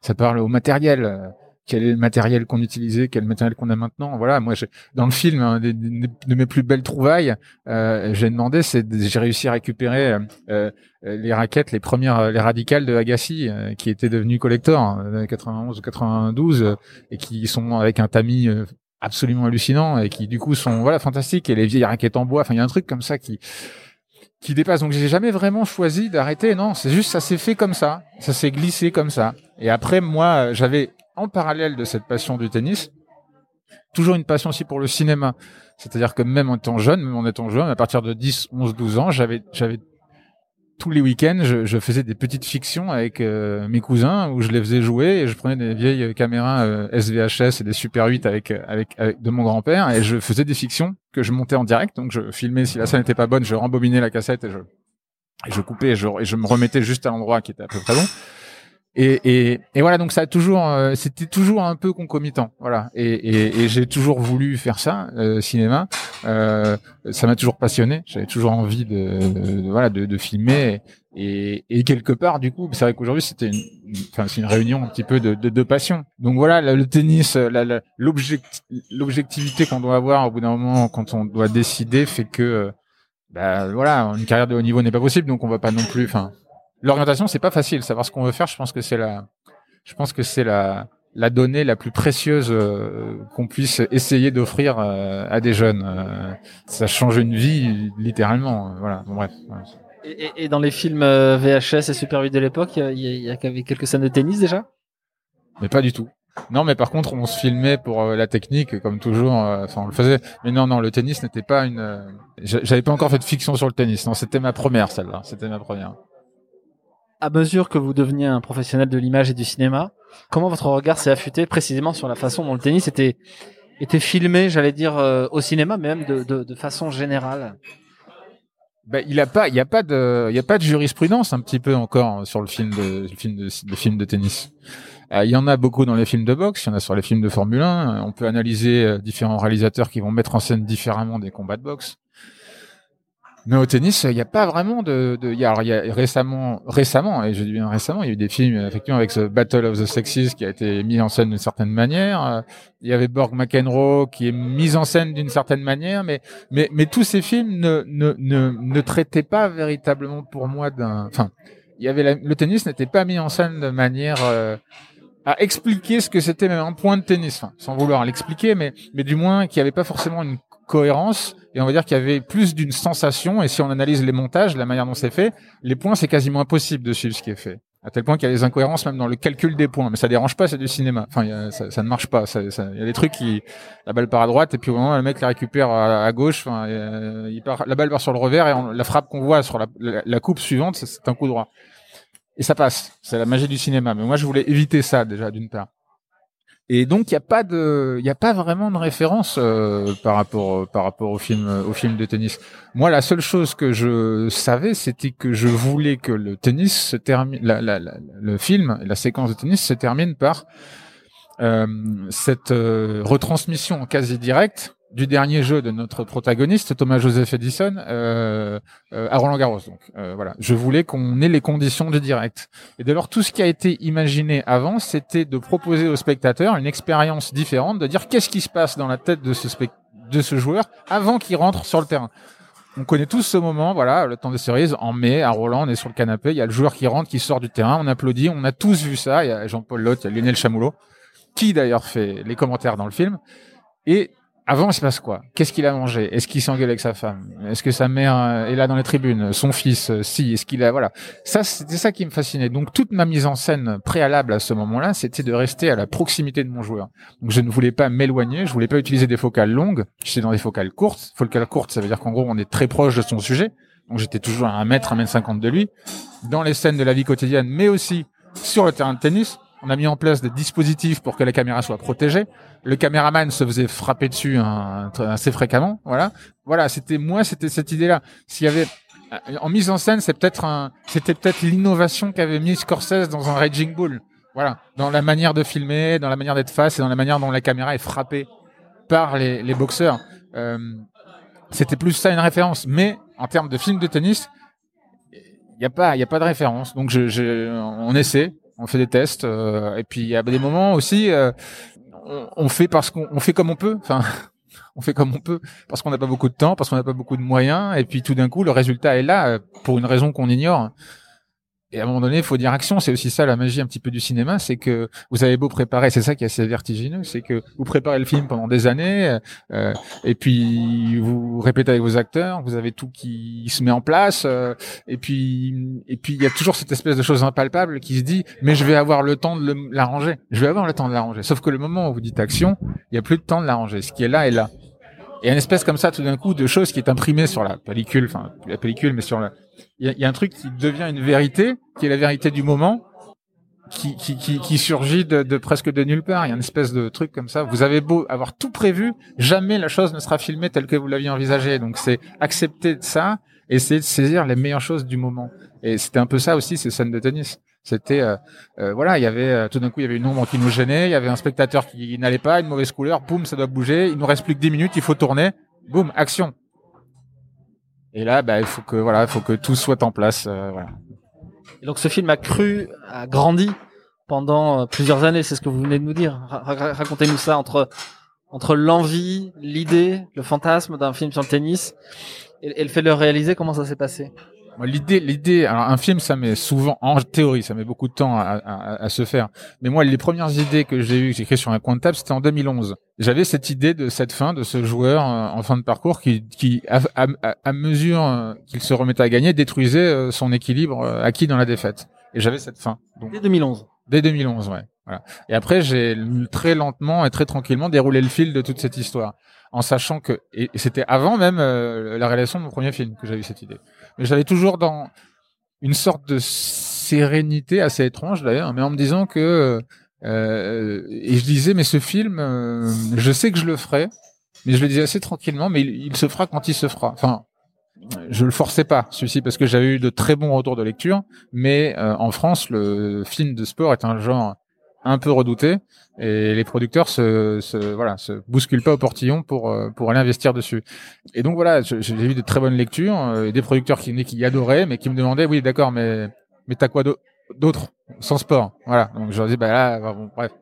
ça parle au matériel quel est le matériel qu'on utilisait, quel matériel qu'on a maintenant. Voilà, moi, dans le film, hein, de mes plus belles trouvailles, euh, j'ai demandé, j'ai réussi à récupérer euh, euh, les raquettes, les premières, les radicales de Agassi, qui étaient devenues collector en 91 ou 92, et qui sont avec un tamis absolument hallucinant et qui du coup sont voilà fantastiques. Et les vieilles raquettes en bois, enfin, il y a un truc comme ça qui qui dépasse. Donc j'ai jamais vraiment choisi d'arrêter. Non, c'est juste ça s'est fait comme ça, ça s'est glissé comme ça. Et après, moi, j'avais en parallèle de cette passion du tennis, toujours une passion aussi pour le cinéma. C'est-à-dire que même en étant jeune, même en étant jeune, à partir de 10, 11, 12 ans, j'avais, j'avais tous les week-ends, je, faisais des petites fictions avec euh, mes cousins où je les faisais jouer et je prenais des vieilles caméras euh, SVHS et des Super 8 avec, avec, avec de mon grand-père et je faisais des fictions que je montais en direct. Donc je filmais si la scène n'était pas bonne, je rembobinais la cassette et je, je coupais et je, et je me remettais juste à l'endroit qui était à peu près bon. Et, et, et, voilà, donc ça a toujours, euh, c'était toujours un peu concomitant, voilà. Et, et, j'ai toujours voulu faire ça, euh, cinéma. Euh, ça m'a toujours passionné. J'avais toujours envie de, voilà, de, de filmer. Et, quelque part, du coup, c'est vrai qu'aujourd'hui c'était une, enfin c'est une réunion un petit peu de, de, passion. Donc voilà, le tennis, l'objectivité qu'on doit avoir au bout d'un moment quand on doit décider fait que, bah voilà, une carrière de haut niveau n'est pas possible. Donc on va pas non plus, enfin l'orientation c'est pas facile savoir ce qu'on veut faire je pense que c'est la je pense que c'est la la donnée la plus précieuse euh, qu'on puisse essayer d'offrir euh, à des jeunes euh, ça change une vie littéralement voilà bon, bref et, et, dans les films VHS et Super 8 de l'époque il y, y, a quelques scènes de tennis déjà? Mais pas du tout non, mais par contre, on se filmait pour la technique, comme toujours. Enfin, on le faisait. Mais non, non, le tennis n'était pas une. J'avais pas encore fait de fiction sur le tennis. Non, c'était ma première, celle-là. C'était ma première à mesure que vous deveniez un professionnel de l'image et du cinéma, comment votre regard s'est affûté précisément sur la façon dont le tennis était était filmé, j'allais dire euh, au cinéma, mais même de, façon générale? Ben, il a y a pas de, jurisprudence un petit peu encore sur le film de, le de tennis. Euh, il y en a beaucoup dans les films de boxe, il y en a sur les films de Formule 1. On peut analyser euh, différents réalisateurs qui vont mettre en scène différemment des combats de boxe. Mais au tennis, il n'y a pas vraiment de, de y a, il y a récemment, récemment, et je dis bien récemment, il y a eu des films effectivement avec ce Battle of the Sexes qui a été mis en scène d'une certaine manière. Il y avait Borg McEnroe qui est mis en scène d'une certaine manière, mais mais mais tous ces films ne ne ne, ne traitaient pas véritablement pour moi d'un, enfin, il y avait le tennis n'était pas mis en scène de manière euh, à expliquer ce que c'était même un point de tennis, enfin, sans vouloir l'expliquer, mais mais du moins qu'il n'y avait pas forcément une cohérence et on va dire qu'il y avait plus d'une sensation et si on analyse les montages, la manière dont c'est fait, les points c'est quasiment impossible de suivre ce qui est fait. À tel point qu'il y a des incohérences même dans le calcul des points, mais ça dérange pas, c'est du cinéma. Enfin, ça, ça, ne marche pas. Il y a des trucs qui la balle part à droite et puis au moment le mec la récupère à, gauche, enfin, il part, la balle part sur le revers et la frappe qu'on voit sur la coupe suivante, c'est un coup droit. Et ça passe. C'est la magie du cinéma. Mais moi, je voulais éviter ça déjà d'une part. Et donc il n'y a pas de, il a pas vraiment de référence euh, par rapport par rapport au film au film de tennis. Moi, la seule chose que je savais, c'était que je voulais que le tennis se termine, la, la, le film, la séquence de tennis se termine par euh, cette euh, retransmission quasi directe du dernier jeu de notre protagoniste Thomas Joseph Edison euh, euh, à Roland Garros. Donc euh, voilà, je voulais qu'on ait les conditions du direct. Et dès lors, tout ce qui a été imaginé avant, c'était de proposer au spectateur une expérience différente, de dire qu'est-ce qui se passe dans la tête de ce de ce joueur avant qu'il rentre sur le terrain. On connaît tous ce moment, voilà, le temps des cerises, en mai, à Roland, on est sur le canapé, il y a le joueur qui rentre, qui sort du terrain, on applaudit, on a tous vu ça, il y a Jean-Paul Lotte, Lionel Chamoulot, qui d'ailleurs fait les commentaires dans le film, et avant, il se passe quoi? Qu'est-ce qu'il a mangé? Est-ce qu'il s'engueule avec sa femme? Est-ce que sa mère euh, est là dans les tribunes? Son fils, euh, si Est-ce qu'il a voilà Ça, c'était ça qui me fascinait. Donc toute ma mise en scène préalable à ce moment-là, c'était de rester à la proximité de mon joueur. Donc je ne voulais pas m'éloigner, je voulais pas utiliser des focales longues. J'étais dans des focales courtes. Focales courtes, ça veut dire qu'en gros, on est très proche de son sujet. Donc j'étais toujours à un mètre, un mètre cinquante de lui, dans les scènes de la vie quotidienne, mais aussi sur le terrain de tennis. On a mis en place des dispositifs pour que la caméra soit protégée. Le caméraman se faisait frapper dessus assez fréquemment. Voilà. Voilà. C'était moi, c'était cette idée-là. S'il y avait euh, en mise en scène, c'était peut-être l'innovation qu'avait mis Scorsese dans un Raging Bull. Voilà. Dans la manière de filmer, dans la manière d'être face et dans la manière dont la caméra est frappée par les, boxeurs. Euh, c'était plus ça une référence. Mais en termes de film de tennis, il n'y a pas, il a pas de référence. Donc je, on essaie on fait des tests euh, et puis il y a des moments aussi euh, on, fait parce qu'on fait comme on peut enfin [laughs] on fait comme on peut parce qu'on n'a pas beaucoup de temps parce qu'on n'a pas beaucoup de moyens et puis tout d'un coup le résultat est là euh, pour une raison qu'on ignore et à un moment donné, il faut dire action. C'est aussi ça la magie un petit peu du cinéma, c'est que vous avez beau préparer, c'est ça qui est assez vertigineux, c'est que vous préparez le film pendant des années, euh, et puis vous répétez avec vos acteurs, vous avez tout qui se met en place, euh, et puis et puis il y a toujours cette espèce de chose impalpable qui se dit, mais je vais avoir le temps de l'arranger. Je vais avoir le temps de l'arranger. Sauf que le moment où vous dites action, il y a plus de temps de l'arranger. Ce qui est là est là. Et une espèce comme ça, tout d'un coup, de choses qui est imprimée sur la pellicule, enfin la pellicule, mais sur la, il y, a, un truc qui devient une vérité, qui est la vérité du moment, qui, qui, qui, qui surgit de, de, presque de nulle part. Il y a une espèce de truc comme ça. Vous avez beau avoir tout prévu, jamais la chose ne sera filmée telle que vous l'aviez envisagée. Donc c'est accepter ça, essayer de saisir les meilleures choses du moment. Et c'était un peu ça aussi ces scènes de tennis. C'était euh, euh, voilà, il y avait euh, tout d'un coup il y avait une ombre qui nous gênait, il y avait un spectateur qui n'allait pas, une mauvaise couleur, boum, ça doit bouger, il nous reste plus que 10 minutes, il faut tourner, boum, action. Et là, bah, il faut que voilà, il faut que tout soit en place. Euh, voilà. Et donc ce film a cru, a grandi pendant euh, plusieurs années. C'est ce que vous venez de nous dire. Racontez-nous ça entre entre l'envie, l'idée, le fantasme d'un film sur le tennis et, et le fait de le réaliser. Comment ça s'est passé? L'idée, l'idée, alors un film, ça met souvent, en théorie, ça met beaucoup de temps à, à, à se faire. Mais moi, les premières idées que j'ai eues, que j'ai écrites sur un coin de table, c'était en 2011. J'avais cette idée de cette fin, de ce joueur euh, en fin de parcours qui, qui à, à mesure euh, qu'il se remettait à gagner, détruisait euh, son équilibre acquis dans la défaite. Et j'avais cette fin. Donc, dès 2011. Dès 2011, ouais. Voilà. Et après, j'ai très lentement et très tranquillement déroulé le fil de toute cette histoire, en sachant que et c'était avant même la réalisation de mon premier film que j'avais eu cette idée mais toujours dans une sorte de sérénité assez étrange d'ailleurs, mais en me disant que euh, et je disais mais ce film, euh, je sais que je le ferai, mais je le disais assez tranquillement, mais il, se fera quand il se fera. Enfin, je le forçais pas celui-ci parce que j'avais eu de très bons retours de lecture, mais euh, en France le film de sport est un genre un peu redouté. Et les producteurs se, se voilà se bousculent pas au portillon pour euh, pour aller investir dessus. Et donc voilà, j'ai eu de très bonnes lectures euh, des producteurs qui qui adoraient mais qui me demandaient oui d'accord mais mais t'as quoi d'autre sans sport? Voilà. Donc je leur dis bah là bah, bon, bref.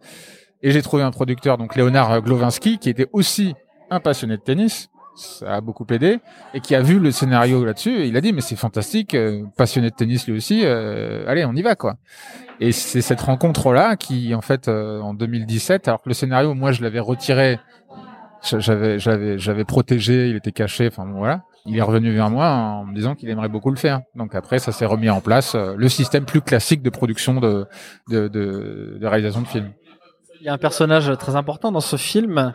Et j'ai trouvé un producteur donc Léonard Glovinski qui était aussi un passionné de tennis ça a beaucoup aidé et qui a vu le scénario là-dessus il a dit mais c'est fantastique euh, passionné de tennis lui aussi allez on y va quoi et c'est cette rencontre-là qui, en fait, euh, en 2017, alors que le scénario, moi, je l'avais retiré, j'avais, j'avais, j'avais protégé, il était caché, enfin voilà. Il est revenu vers moi en me disant qu'il aimerait beaucoup le faire. Donc après, ça s'est remis en place, euh, le système plus classique de production de, de, de, de réalisation de films. Il y a un personnage très important dans ce film,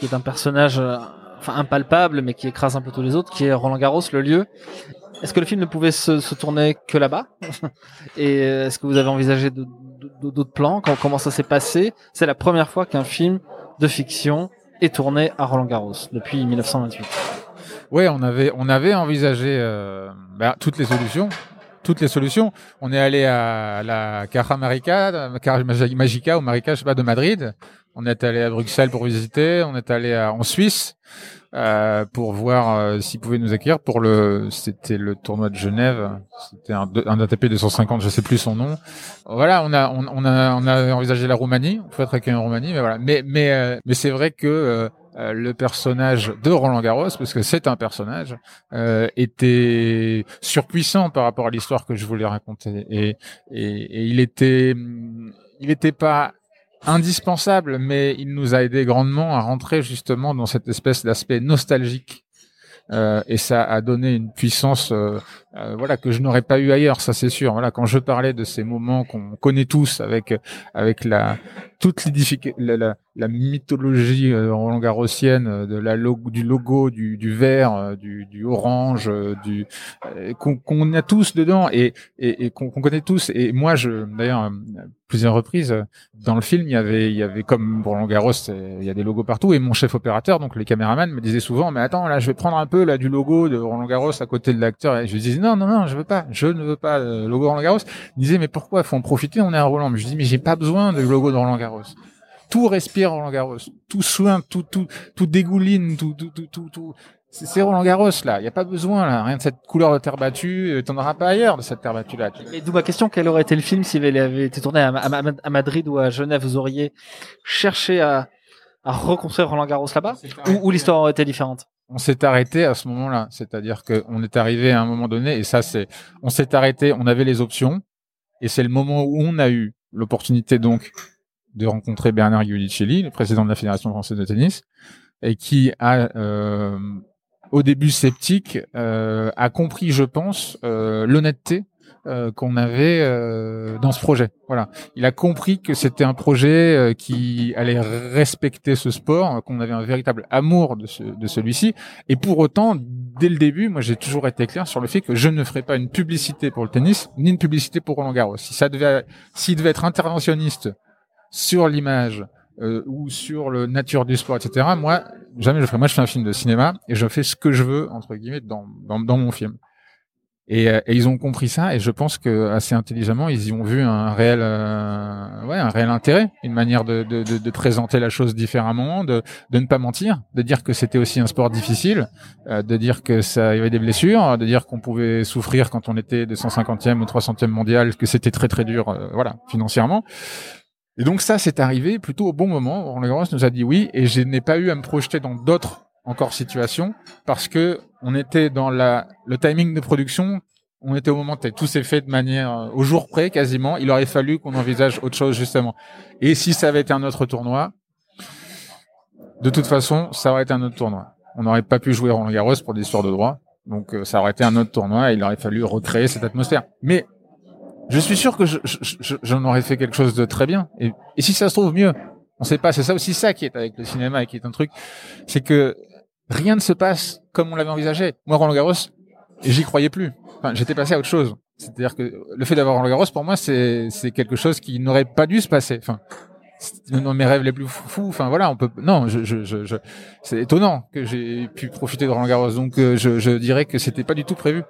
qui est un personnage euh, enfin impalpable, mais qui écrase un peu tous les autres, qui est Roland Garros, le lieu. Est-ce que le film ne pouvait se, tourner que là-bas [laughs] Et est-ce que vous avez envisagé d'autres plans? Comment ça s'est passé? C'est la première fois qu'un film de fiction est tourné à Roland Garros depuis 1928. Oui, on avait on avait envisagé euh, bah, toutes les solutions. Toutes les solutions. On est allé à la Caja Marica, Magica ou Marica, je sais pas, de Madrid. On est allé à Bruxelles pour visiter. On est allé en Suisse. Euh, pour voir euh, s'ils pouvaient nous accueillir pour le c'était le tournoi de Genève c'était un, un ATP 250 je sais plus son nom voilà on a on, on a on a envisagé la Roumanie on peut être accueilli en Roumanie mais voilà mais mais euh, mais c'est vrai que le personnage de Roland Garros, parce que c'est un personnage, était surpuissant par rapport à l'histoire que je voulais raconter, et, et, et il était, il était pas indispensable, mais il nous a aidé grandement à rentrer justement dans cette espèce d'aspect nostalgique euh, et ça a donné une puissance euh, euh, voilà que je n'aurais pas eu ailleurs ça c'est sûr. Voilà quand je parlais de ces moments qu'on connaît tous avec avec la toute la, la, la mythologie Roland Garrossienne de la du logo du, du vert du, du orange du qu'on a tous dedans et et, et qu'on connaît tous. Et moi je d'ailleurs plusieurs reprises dans le film il y avait il y avait comme Roland Garros il y a des logos partout et mon chef opérateur donc les caméramans me disaient souvent mais attends là je vais prendre un peu là du logo de Roland Garros à côté de l'acteur et je disais non non non je veux pas je ne veux pas le logo Roland Garros il disait mais pourquoi faut en profiter? On est à Roland mais je dis mais j'ai pas besoin de logo de Roland Garros tout respire Roland Garros tout soin tout tout tout dégouline tout tout tout tout, tout. C'est Roland Garros là, il y a pas besoin là, rien de cette couleur de terre battue, euh, t'en auras pas ailleurs de cette terre battue là. Et d'où ma question, quel aurait été le film s'il avait été tourné à, à, Madrid ou à Genève, vous auriez cherché à, à reconstruire Roland Garros là-bas ou, l'histoire aurait été différente? On s'est arrêté à ce moment-là, c'est-à-dire qu'on est arrivé à un moment donné et ça c'est, on s'est arrêté, on avait les options et c'est le moment où on a eu l'opportunité donc de rencontrer Bernard Giudicelli, le président de la Fédération française de tennis, et qui a euh, au début sceptique, euh, a compris, je pense, euh, l'honnêteté euh, qu'on avait euh, dans ce projet. Voilà, il a compris que c'était un projet euh, qui allait respecter ce sport, qu'on avait un véritable amour de, ce, de celui-ci. Et pour autant, dès le début, moi j'ai toujours été clair sur le fait que je ne ferais pas une publicité pour le tennis, ni une publicité pour Roland Garros. Si ça devait, s'il devait être interventionniste sur l'image euh, ou sur le nature du sport, etc. Moi, jamais je ferai. Moi, je fais un film de cinéma et je fais ce que je veux entre guillemets dans dans, dans mon film. Et, euh, et, ils ont compris ça et je pense que assez intelligemment ils y ont vu un réel euh, ouais un réel intérêt une manière de, de, de, de, présenter la chose différemment de, de ne pas mentir de dire que c'était aussi un sport difficile euh, de dire que ça y avait des blessures de dire qu'on pouvait souffrir quand on était de 150e ou 300e mondial que c'était très très dur voilà financièrement et donc ça, c'est arrivé plutôt au bon moment. Roland Garros nous a dit oui, et je n'ai pas eu à me projeter dans d'autres encore situations parce que on était dans la le timing de production. On était au moment tout s'est fait de manière euh, au jour près quasiment. Il aurait fallu qu'on envisage autre chose justement. Et si ça avait été un autre tournoi, de toute façon, ça aurait été un autre tournoi. On n'aurait pas pu jouer Roland Garros pour des histoires de droit. Donc euh, ça aurait été un autre tournoi il aurait fallu recréer cette atmosphère. Mais je suis sûr que j'en je, je, aurais fait quelque chose de très bien. Et, et si ça se trouve mieux, on sait pas. C'est ça aussi ça qui est avec le cinéma et qui est un truc, c'est que rien ne se passe comme on l'avait envisagé. Moi, Roland Garros, j'y croyais plus. Enfin, j'étais passé à autre chose. C'est-à-dire que le fait d'avoir Roland Garros, pour moi, c'est quelque chose qui n'aurait pas dû se passer. Enfin, dans mes rêves les plus fous. Enfin voilà, on peut. Non, je, je, je, c'est étonnant que j'ai pu profiter de Roland Garros. Donc euh, je, je dirais que c'était pas du tout prévu.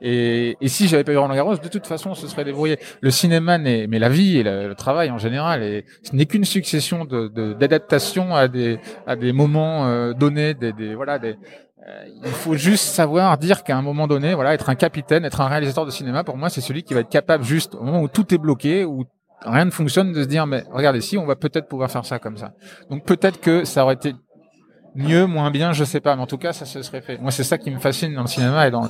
Et, et si j'avais pas eu Roland Garros, de toute façon, ce serait débrouillé. Le cinéma, n'est, mais la vie et le, travail en général, et ce n'est qu'une succession de, d'adaptations à des à des moments euh, donnés, des, des voilà des euh, il faut juste savoir dire qu'à un moment donné, voilà, être un capitaine, être un réalisateur de cinéma, pour moi, c'est celui qui va être capable juste au moment où tout est bloqué, où rien ne fonctionne, de se dire, mais regardez, si, on va peut-être pouvoir faire ça comme ça. Donc peut-être que ça aurait été mieux, moins bien, je sais pas, mais en tout cas, ça se serait fait. Moi, c'est ça qui me fascine dans le cinéma et dans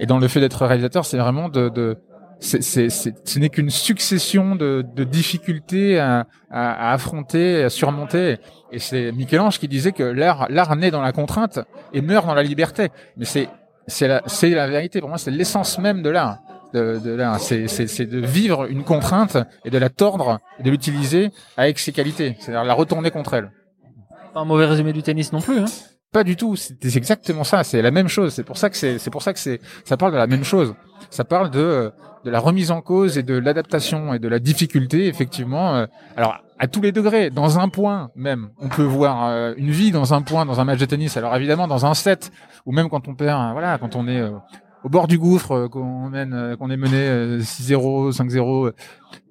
et dans le fait d'être réalisateur, c'est vraiment de, de c'est, c'est, ce n'est qu'une succession de, difficultés à, à, à, affronter, à surmonter. Et c'est Michel-Ange qui disait que l'art, l'art naît dans la contrainte et meurt dans la liberté. Mais c'est, c'est la, c'est la vérité. Pour moi, c'est l'essence même de l'art de, de là. C'est, c'est, de vivre une contrainte et de la tordre et de l'utiliser avec ses qualités, c'est-à-dire la retourner contre elle. Pas un mauvais résumé du tennis non plus. Hein pas du tout. C'est exactement ça. C'est la même chose. C'est pour ça que c'est, c'est pour ça que c'est, ça parle de la même chose. Ça parle de de la remise en cause et de l'adaptation et de la difficulté, effectivement. Euh, alors à tous les degrés, dans un point même, on peut voir euh, une vie dans un point, dans un match de tennis. Alors évidemment, dans un set, ou même quand on perd, voilà, quand on est au bord du gouffre, euh, qu'on mène, euh, qu'on est mené 6-0, euh, 5-0.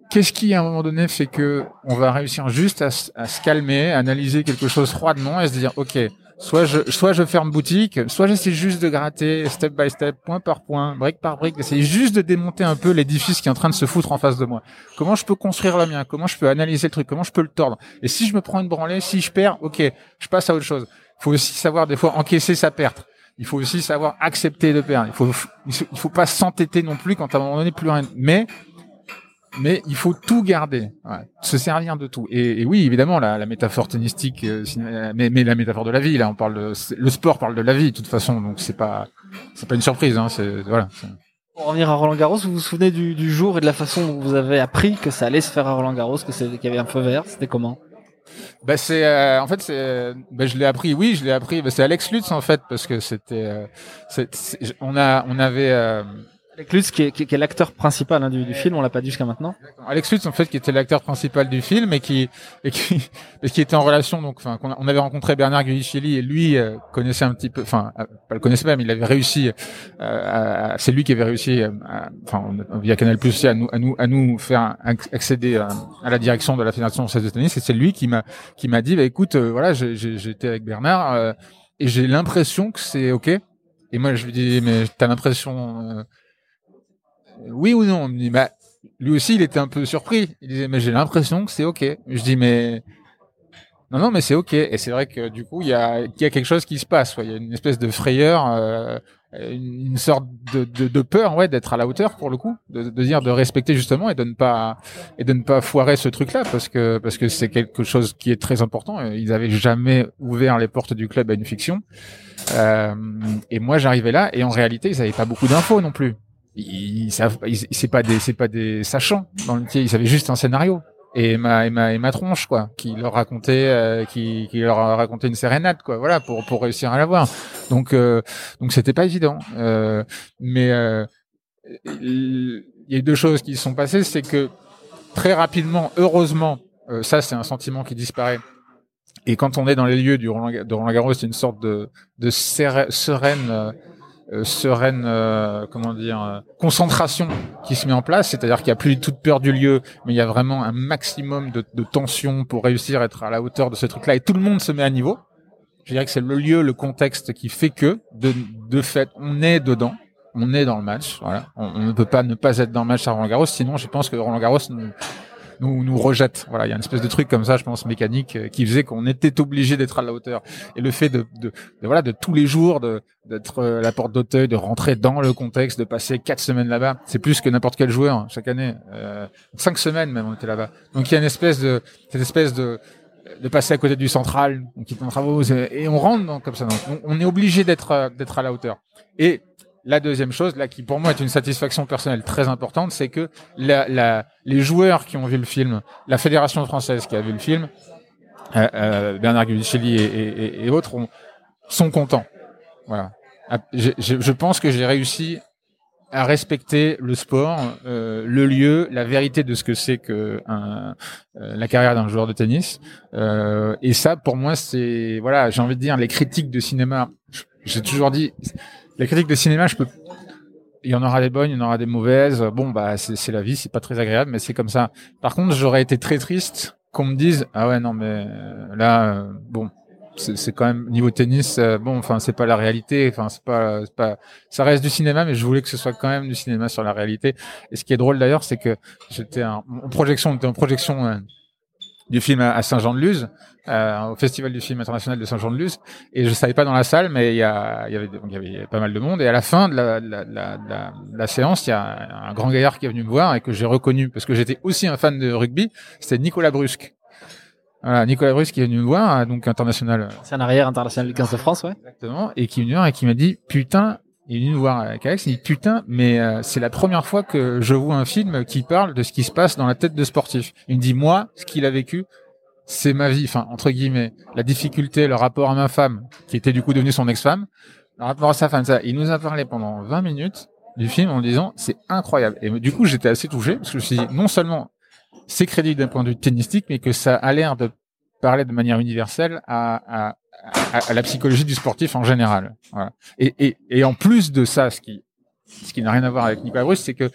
Qu'est-ce qui, à un moment donné, fait que on va réussir juste à, se calmer, analyser quelque chose froidement et se dire, ok, soit je, soit je ferme boutique, soit j'essaie juste de gratter step by step, point par point, brique par brique, d'essayer juste de démonter un peu l'édifice qui est en train de se foutre en face de moi. Comment je peux construire le mien? Comment je peux analyser le truc? Comment je peux le tordre? Et si je me prends une branlée, si je perds, ok, je passe à autre chose. Faut aussi savoir des fois encaisser sa perte il faut aussi savoir accepter de perdre. Il faut, il faut pas s'entêter non plus quand à un moment donné plus rien. Mais mais il faut tout garder, ouais, se servir de tout. Et, oui, évidemment, la, métaphore tennistique, euh, mais, la métaphore de la vie, là, on parle de, le sport parle de la vie, de toute façon, donc c'est pas, c'est pas une surprise, hein, c'est voilà. Pour revenir à Roland Garros, vous vous souvenez du, du jour et de la façon dont vous avez appris que ça allait se faire à Roland Garros, que qu'il y avait un feu vert, c'était comment? Bah c'est, euh, en fait, c'est, euh, bah, je l'ai appris, oui, je l'ai appris. Bah, c'est Alex Lutz en fait, parce que c'était, euh, on a, on avait. Avec Lutz, qui est, qui est- l'acteur principal hein, du, film, on l'a pas dit jusqu'à maintenant. Alex Lutz en fait qui était l'acteur principal du film et qui et qui [laughs] et qui était en relation donc enfin on avait rencontré Bernard Guicheli et lui euh, connaissait un petit peu enfin euh, pas le connaissait pas mais il avait réussi euh, c'est lui qui avait réussi euh, enfin via Canal Plus à nous à nous à nous faire ac- accéder à, la direction de la Fédération française de tennis. Et c'est lui qui m'a qui m'a dit bah écoute euh, voilà j'étais avec Bernard et j'ai l'impression que c'est ok. Et moi je lui dis mais t'as l'impression oui ou non Il me dit, bah, lui aussi, il était un peu surpris. Il disait, mais j'ai l'impression que c'est OK. Je dis, mais non, non, mais c'est OK. Et c'est vrai que du coup, il y a, y a quelque chose qui se passe. Il y a une espèce de frayeur, euh, une, sorte de, peur, ouais, d'être à la hauteur pour le coup, de, dire de respecter justement et de ne pas et de ne pas foirer ce truc-là parce que parce que c'est quelque chose qui est très important. Ils avaient jamais ouvert les portes du club à une fiction. Euh, et moi, j'arrivais là et en réalité, ils avaient pas beaucoup d'infos non plus ils, savent c'est pas des c'est pas des sachants dans le métier. Ils savaient juste un scénario et ma et ma et ma tronche quoi qui leur racontait euh, qui qui leur a raconté une sérénade quoi. Voilà pour pour réussir à l'avoir. Donc euh, donc c'était pas évident. Euh, mais euh, il y a eu deux choses qui se sont passées. C'est que très rapidement heureusement euh, ça c'est un sentiment qui disparaît. Et quand on est dans les lieux du Roland, de Roland Garros c'est une sorte de de sérè- sereine euh, sereine euh, comment dire euh, concentration qui se met en place c'est-à-dire qu'il n'y a plus toute peur du lieu mais il y a vraiment un maximum de, de tension pour réussir à être à la hauteur de ce truc-là et tout le monde se met à niveau. Je dirais que c'est le lieu le contexte qui fait que de, de fait on est dedans on est dans le match voilà. On, on ne peut pas ne pas être dans le match à Roland Garros sinon je pense que Roland Garros nous nous, nous rejette. Voilà, il y a une espèce de truc comme ça, je pense, mécanique, euh, qui faisait qu'on était obligé d'être à la hauteur. Et le fait de, de, de voilà, de tous les jours, de d'être euh, la porte d'Auteuil, de rentrer dans le contexte, de passer quatre semaines là-bas, c'est plus que n'importe quel joueur hein, chaque année. Euh, cinq semaines même, on était là-bas. Donc il y a une espèce de cette espèce de de passer à côté du central, on quitte nos travaux et on rentre dans, comme ça. Donc, on, on est obligé d'être euh, d'être à la hauteur. Et la deuxième chose, là, qui pour moi est une satisfaction personnelle très importante, c'est que la, la, les joueurs qui ont vu le film, la fédération française qui a vu le film, euh, euh, Bernard Guicheli et, et, et- autres ont- sont contents. Voilà. Ah, j'ai- j'ai- Je pense que j'ai réussi à respecter le sport, euh, le lieu, la vérité de ce que c'est que un, euh, la carrière d'un joueur de tennis. Euh, et ça, pour moi, c'est voilà, j'ai envie de dire les critiques de cinéma. J'ai toujours dit, les critiques de cinéma, je peux. Il y en aura des bonnes, il y en aura des mauvaises. Bon, bah, c'est la vie, c'est pas très agréable, mais c'est comme ça. Par contre, j'aurais été très triste qu'on me dise, ah ouais, non, mais euh, là, euh, bon, c'est quand même niveau tennis, euh, bon, enfin, c'est pas la réalité, enfin, c'est pas, pas, ça reste du cinéma, mais je voulais que ce soit quand même du cinéma sur la réalité. Et ce qui est drôle d'ailleurs, c'est que j'étais en, projection, on était en projection du film à, à Saint-Jean-de-Luz, euh, au Festival du film international de Saint-Jean-de-Luz, et je savais pas dans la salle, mais il y, a, y avait, donc, y avait- il y avait pas mal de monde. Et à la fin de la, de la, de la, de la- séance, il y a un grand gaillard qui est venu me voir et que j'ai reconnu parce que j'étais aussi un fan de rugby. C'était Nicolas Brusque. Voilà, Nicolas Brusque qui est venu me voir, donc international C'est un arrière international du 15 de France, ouais. Exactement. Et qui est venu voir et qui m'a dit, putain, il est venu nous voir avec Alex, il dit, putain, mais euh, c'est la première fois que je vois un film qui parle de ce qui se passe dans la tête de sportif. Il me dit, moi, ce qu'il a vécu, c'est ma vie, enfin, entre guillemets, la difficulté, le rapport à ma femme, qui était du coup devenue son ex-femme, le rapport à sa femme, ça. Il nous a parlé pendant 20 minutes du film en disant, c'est incroyable. Et du coup, j'étais assez touché, parce que je me suis dit, non seulement c'est crédible d'un point de vue tennistique, mais que ça a l'air de parler de manière universelle à, la psychologie du sportif en général. Et, en plus de ça, ce qui, n'a rien à voir avec Nicolas Bruce, c'est que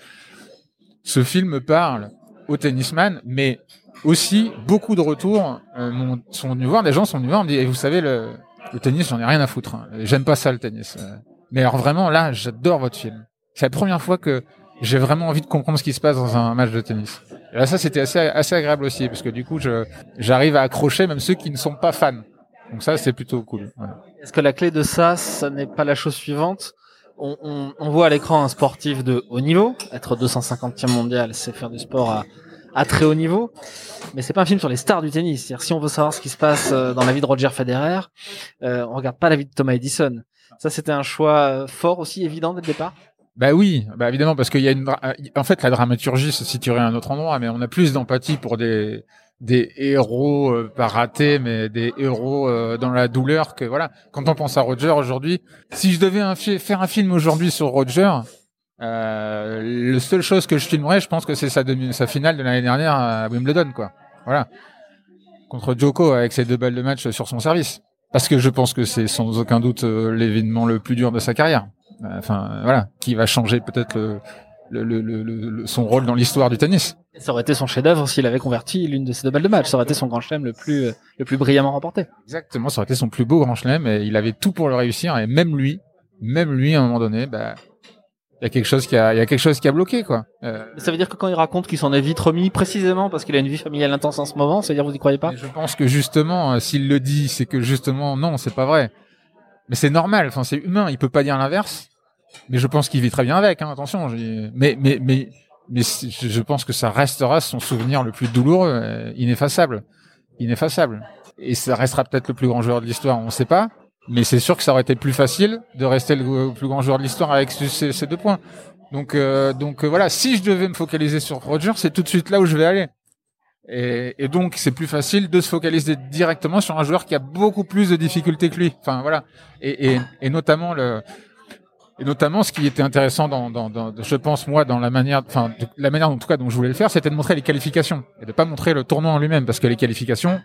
ce film parle au tennisman, mais aussi beaucoup de retours euh, sont venus voir, des gens sont venus voir, me dit, Eh, vous savez, le, le tennis, j'en ai rien à foutre. hein. J'aime pas ça le tennis. Euh, Mais alors vraiment, là, j'adore votre film. C'est la première fois que j'ai vraiment envie de comprendre ce qui se passe dans un match de tennis. Et là, ça, c'était assez, assez agréable aussi, parce que du coup, j'arrive à accrocher même ceux qui ne sont pas fans. Donc ça, c'est plutôt cool. Est-ce que la clé de ça, ça n'est pas la chose suivante? On, on, on voit à l'écran un sportif de haut niveau. Être 250e mondial, c'est faire du sport à, à très haut niveau. Mais c'est pas un film sur les stars du tennis. C'est-à-dire, si on veut savoir ce qui se passe euh, dans la vie de Roger Federer, euh, on regarde pas la vie de Thomas Edison. Ça, c'était un choix euh, fort aussi, évident dès le départ? Bah oui, bah évidemment parce qu'il y a une, euh, en fait, la dramaturgie se situerait à un autre endroit, mais on a plus d'empathie pour des des héros euh, pas ratés, mais des héros euh, dans la douleur que voilà. Quand on pense à Roger aujourd'hui, si je devais faire un film aujourd'hui sur Roger, euh, la seule chose que je filmerais, je pense que c'est sa finale de l'année dernière à Wimbledon, quoi. Voilà, contre Djoko avec ses deux balles de match sur son service. Parce que je pense que c'est sans aucun doute euh, l'événement le plus dur de sa carrière. Enfin, voilà, qui va changer peut-être le, le, le, le- le- son rôle dans l'histoire du tennis. Ça aurait été son chef-d'œuvre s'il avait converti l'une de ses deux balles de match. Ça aurait été son grand chelem le plus, euh, le plus brillamment remporté. Exactement, ça aurait été son plus beau grand chelem et il avait tout pour le réussir et même lui, même lui à un moment donné, bah, il y a quelque chose qui a, il y a quelque chose qui a bloqué quoi. Euh, Ça veut dire que quand il raconte qu'il s'en est vite remis, précisément parce qu'il a une vie familiale intense en ce moment, c'est-à-dire vous y croyez pas? Mais je pense que justement, euh, s'il le dit, c'est que justement non, c'est pas vrai. Mais c'est normal, enfin c'est humain, il peut pas dire l'inverse. Mais je pense qu'il vit très bien avec, hein, attention. Mais mais mais mais je pense que ça restera son souvenir le plus douloureux, euh, ineffaçable, ineffaçable. Et ça restera peut-être le plus grand joueur de l'histoire, on sait pas. Mais c'est sûr que ça aurait été plus facile de rester le plus grand joueur de l'histoire avec ce- ces, ces deux points. Donc euh, donc euh, voilà, si je devais me focaliser sur Roger, c'est tout de suite là où je vais aller. Et, et donc c'est plus facile de se focaliser directement sur un joueur qui a beaucoup plus de difficultés que lui. Enfin voilà. Et, et, et notamment le et notamment, ce qui était intéressant dans, dans, dans je pense moi, dans la manière, enfin, la manière en tout cas dont je voulais le faire, c'était de montrer les qualifications et de pas montrer le tournoi en lui-même, parce que les qualifications,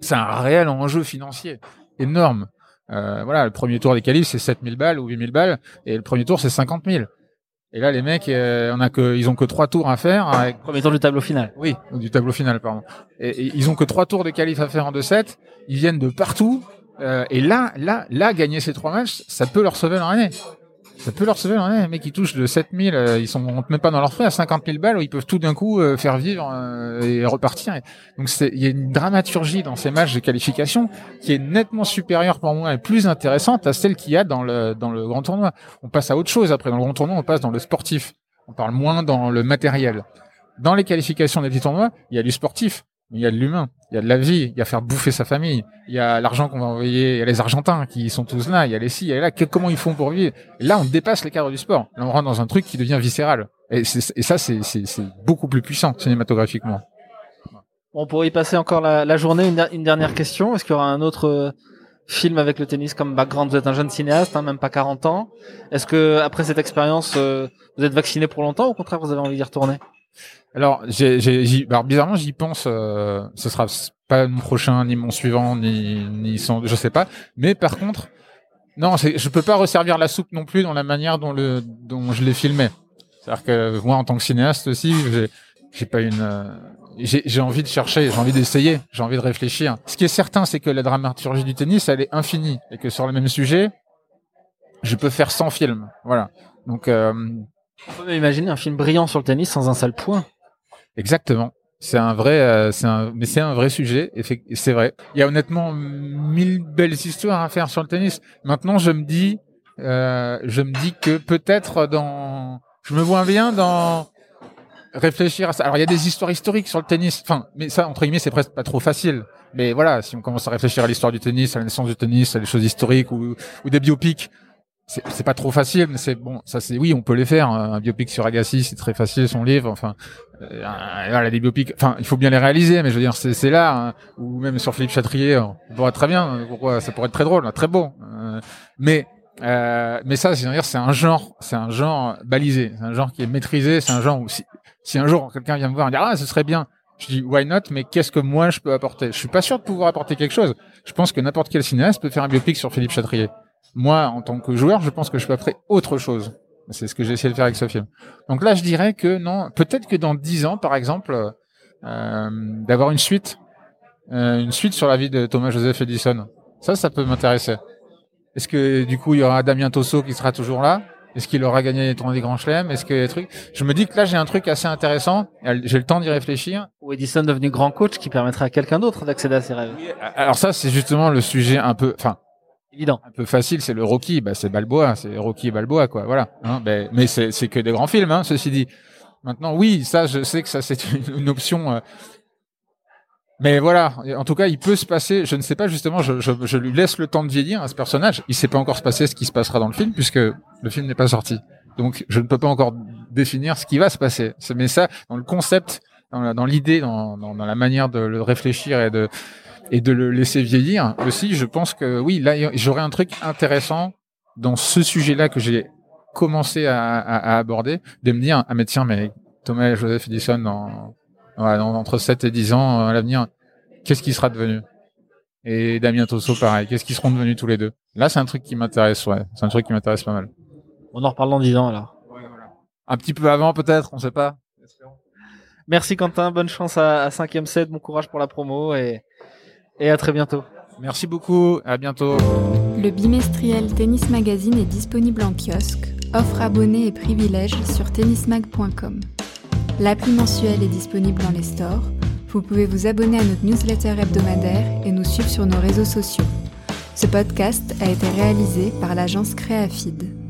c'est un réel enjeu financier énorme. Euh, voilà, le premier tour des qualifs c'est 7000 balles ou 8000 balles, et le premier tour c'est 50 000. Et là, les mecs, euh, on a que, ils ont que trois tours à faire avec Premier tour du tableau final. oui, du tableau final, pardon. Et, et ils ont que trois tours de qualif à faire en 2-7. Ils viennent de partout. Euh, et là, là, là, gagner ces trois matchs, ça peut leur sauver leur année. Ça peut leur sauver leur année. Les mecs, ils touchent de 7000, euh, ils sont rentrent même pas dans leurs frais à 50 000 balles où ils peuvent tout d'un coup euh, faire vivre euh, et repartir. Donc, il y a une dramaturgie dans ces matchs de qualification qui est nettement supérieure pour moi et plus intéressante à celle qu'il y a dans le, dans le grand tournoi. On passe à autre chose après. Dans le grand tournoi, on passe dans le sportif. On parle moins dans le matériel dans les qualifications des petits tournois, il y a du sportif, il y a de l'humain, il y a de la vie, il y a faire bouffer sa famille, il y a l'argent qu'on va envoyer, il y a les Argentins qui sont tous là, il y a les ci, il y a là, comment ils font pour vivre? Là, on dépasse les cadres du sport. Là, on rentre dans un truc qui devient viscéral. Et, ça, c'est beaucoup plus puissant cinématographiquement. On pourrait y passer encore la, journée. Une dernière question. Est-ce qu'il y aura un autre euh, film avec le tennis comme background Vous êtes un jeune cinéaste, hein, même pas 40 ans. Est-ce que après cette expérience, euh, vous êtes vacciné pour longtemps ou au contraire vous avez envie d'y retourner? Alors, bizarrement, j'y pense. Euh, ce sera pas mon prochain, ni mon suivant, ni, ni son, je sais pas. Mais par contre, non, je peux pas resservir la soupe non plus dans la manière dont le, dont je l'ai filmé. C'est-à-dire que moi, en tant que cinéaste aussi, j'ai, pas une, euh, j'ai envie de chercher, j'ai envie d'essayer, j'ai envie de réfléchir. Ce qui est certain, c'est que la dramaturgie du tennis, elle est infinie et que sur le même sujet, je peux faire 100 films. Voilà. Donc, euh, On peut imaginer un film brillant sur le tennis sans un seul point. Exactement. C'est un vrai, euh, c'est un, mais c'est un vrai sujet. C'est vrai. Il y a honnêtement mille belles histoires à faire sur le tennis. Maintenant, je me dis, euh, je me dis que peut-être dans, je me vois bien dans réfléchir à ça. Alors, il y a des histoires historiques sur le tennis. Enfin, mais ça, entre guillemets, c'est presque pas trop facile. Mais voilà, si on commence à réfléchir à l'histoire du tennis, à la naissance du tennis, à des choses historiques ou des biopics, c'est pas trop facile, mais c'est bon. Ça, c'est oui, on peut les faire. Un biopic sur Agassi, c'est très facile, son livre. Enfin, euh, voilà, des biopics. Enfin, il faut bien les réaliser, mais je veux dire, c'est là. hein. ou même sur Philippe Chatrier, on pourrait très bien. euh, Pourquoi Ça pourrait être très drôle, hein, très beau. Euh, mais euh, mais ça, c'est dire, c'est un genre, c'est un genre balisé, c'est un genre qui est maîtrisé, c'est un genre où si, si un jour quelqu'un vient me voir et dire ah ce serait bien, je dis why not, mais qu'est-ce que moi je peux apporter? Je suis pas sûr de pouvoir apporter quelque chose. Je pense que n'importe quel cinéaste peut faire un biopic sur Philippe Chatrier. Moi, en tant que joueur, je pense que je peux apporter autre chose. C'est ce que j'ai essayé de faire avec ce film. Donc là, je dirais que non. Peut-être que dans dix ans, par exemple, euh, d'avoir une suite, euh, une suite sur la vie de Thomas Joseph Edison. Ça, ça peut m'intéresser. Est-ce que du coup, il y aura Damien Tosso qui sera toujours là? Est-ce qu'il aura gagné les tournois des grands chelems? Est-ce que les trucs? Je me dis que là, j'ai un truc assez intéressant. J'ai le temps d'y réfléchir. Ou Edison devenu grand coach qui permettrait à quelqu'un d'autre d'accéder à ses rêves. Alors ça, c'est justement le sujet un peu. Enfin, Un peu facile, c'est le Rocky, bah c'est Balboa, c'est Rocky et Balboa, quoi. Voilà. Hein, ben, mais c'est que des grands films, hein, ceci dit. Maintenant, oui, ça, je sais que ça c'est une, option. euh, mais voilà, en tout cas, il peut se passer. Je ne sais pas justement. Je, je, je lui laisse le temps de vieillir à ce personnage. Il sait pas encore se passer ce qui se passera dans le film puisque le film n'est pas sorti. Donc, je ne peux pas encore définir ce qui va se passer. Mais ça, dans le concept, dans l'idée, dans, dans, dans la manière de le réfléchir et de et de le laisser vieillir aussi, je pense que oui, là, j'aurais un truc intéressant dans ce sujet-là que j'ai commencé à, à, à aborder, de me dire ah mais tiens, mais Thomas et Joseph Edison dans, ouais, dans- entre 7 et 10 ans euh, à l'avenir, qu'est-ce qui sera devenu? Et Damien Tosso, pareil, qu'est-ce qu'ils seront devenus tous les deux? Là, c'est un truc qui m'intéresse, ouais, c'est un truc qui m'intéresse pas mal. On en reparle dans 10 ans alors. Un petit peu avant, peut-être, on sait pas. Merci Quentin, bonne chance à, à 5ème set, bon courage pour la promo et, et à très bientôt. Merci beaucoup, à bientôt. Le bimestriel Tennis Magazine est disponible en kiosque, offre abonnés et privilèges sur tennismag.com. L'appli mensuelle est disponible dans les stores. Vous pouvez vous abonner à notre newsletter hebdomadaire et nous suivre sur nos réseaux sociaux. Ce podcast a été réalisé par l'agence Créafid.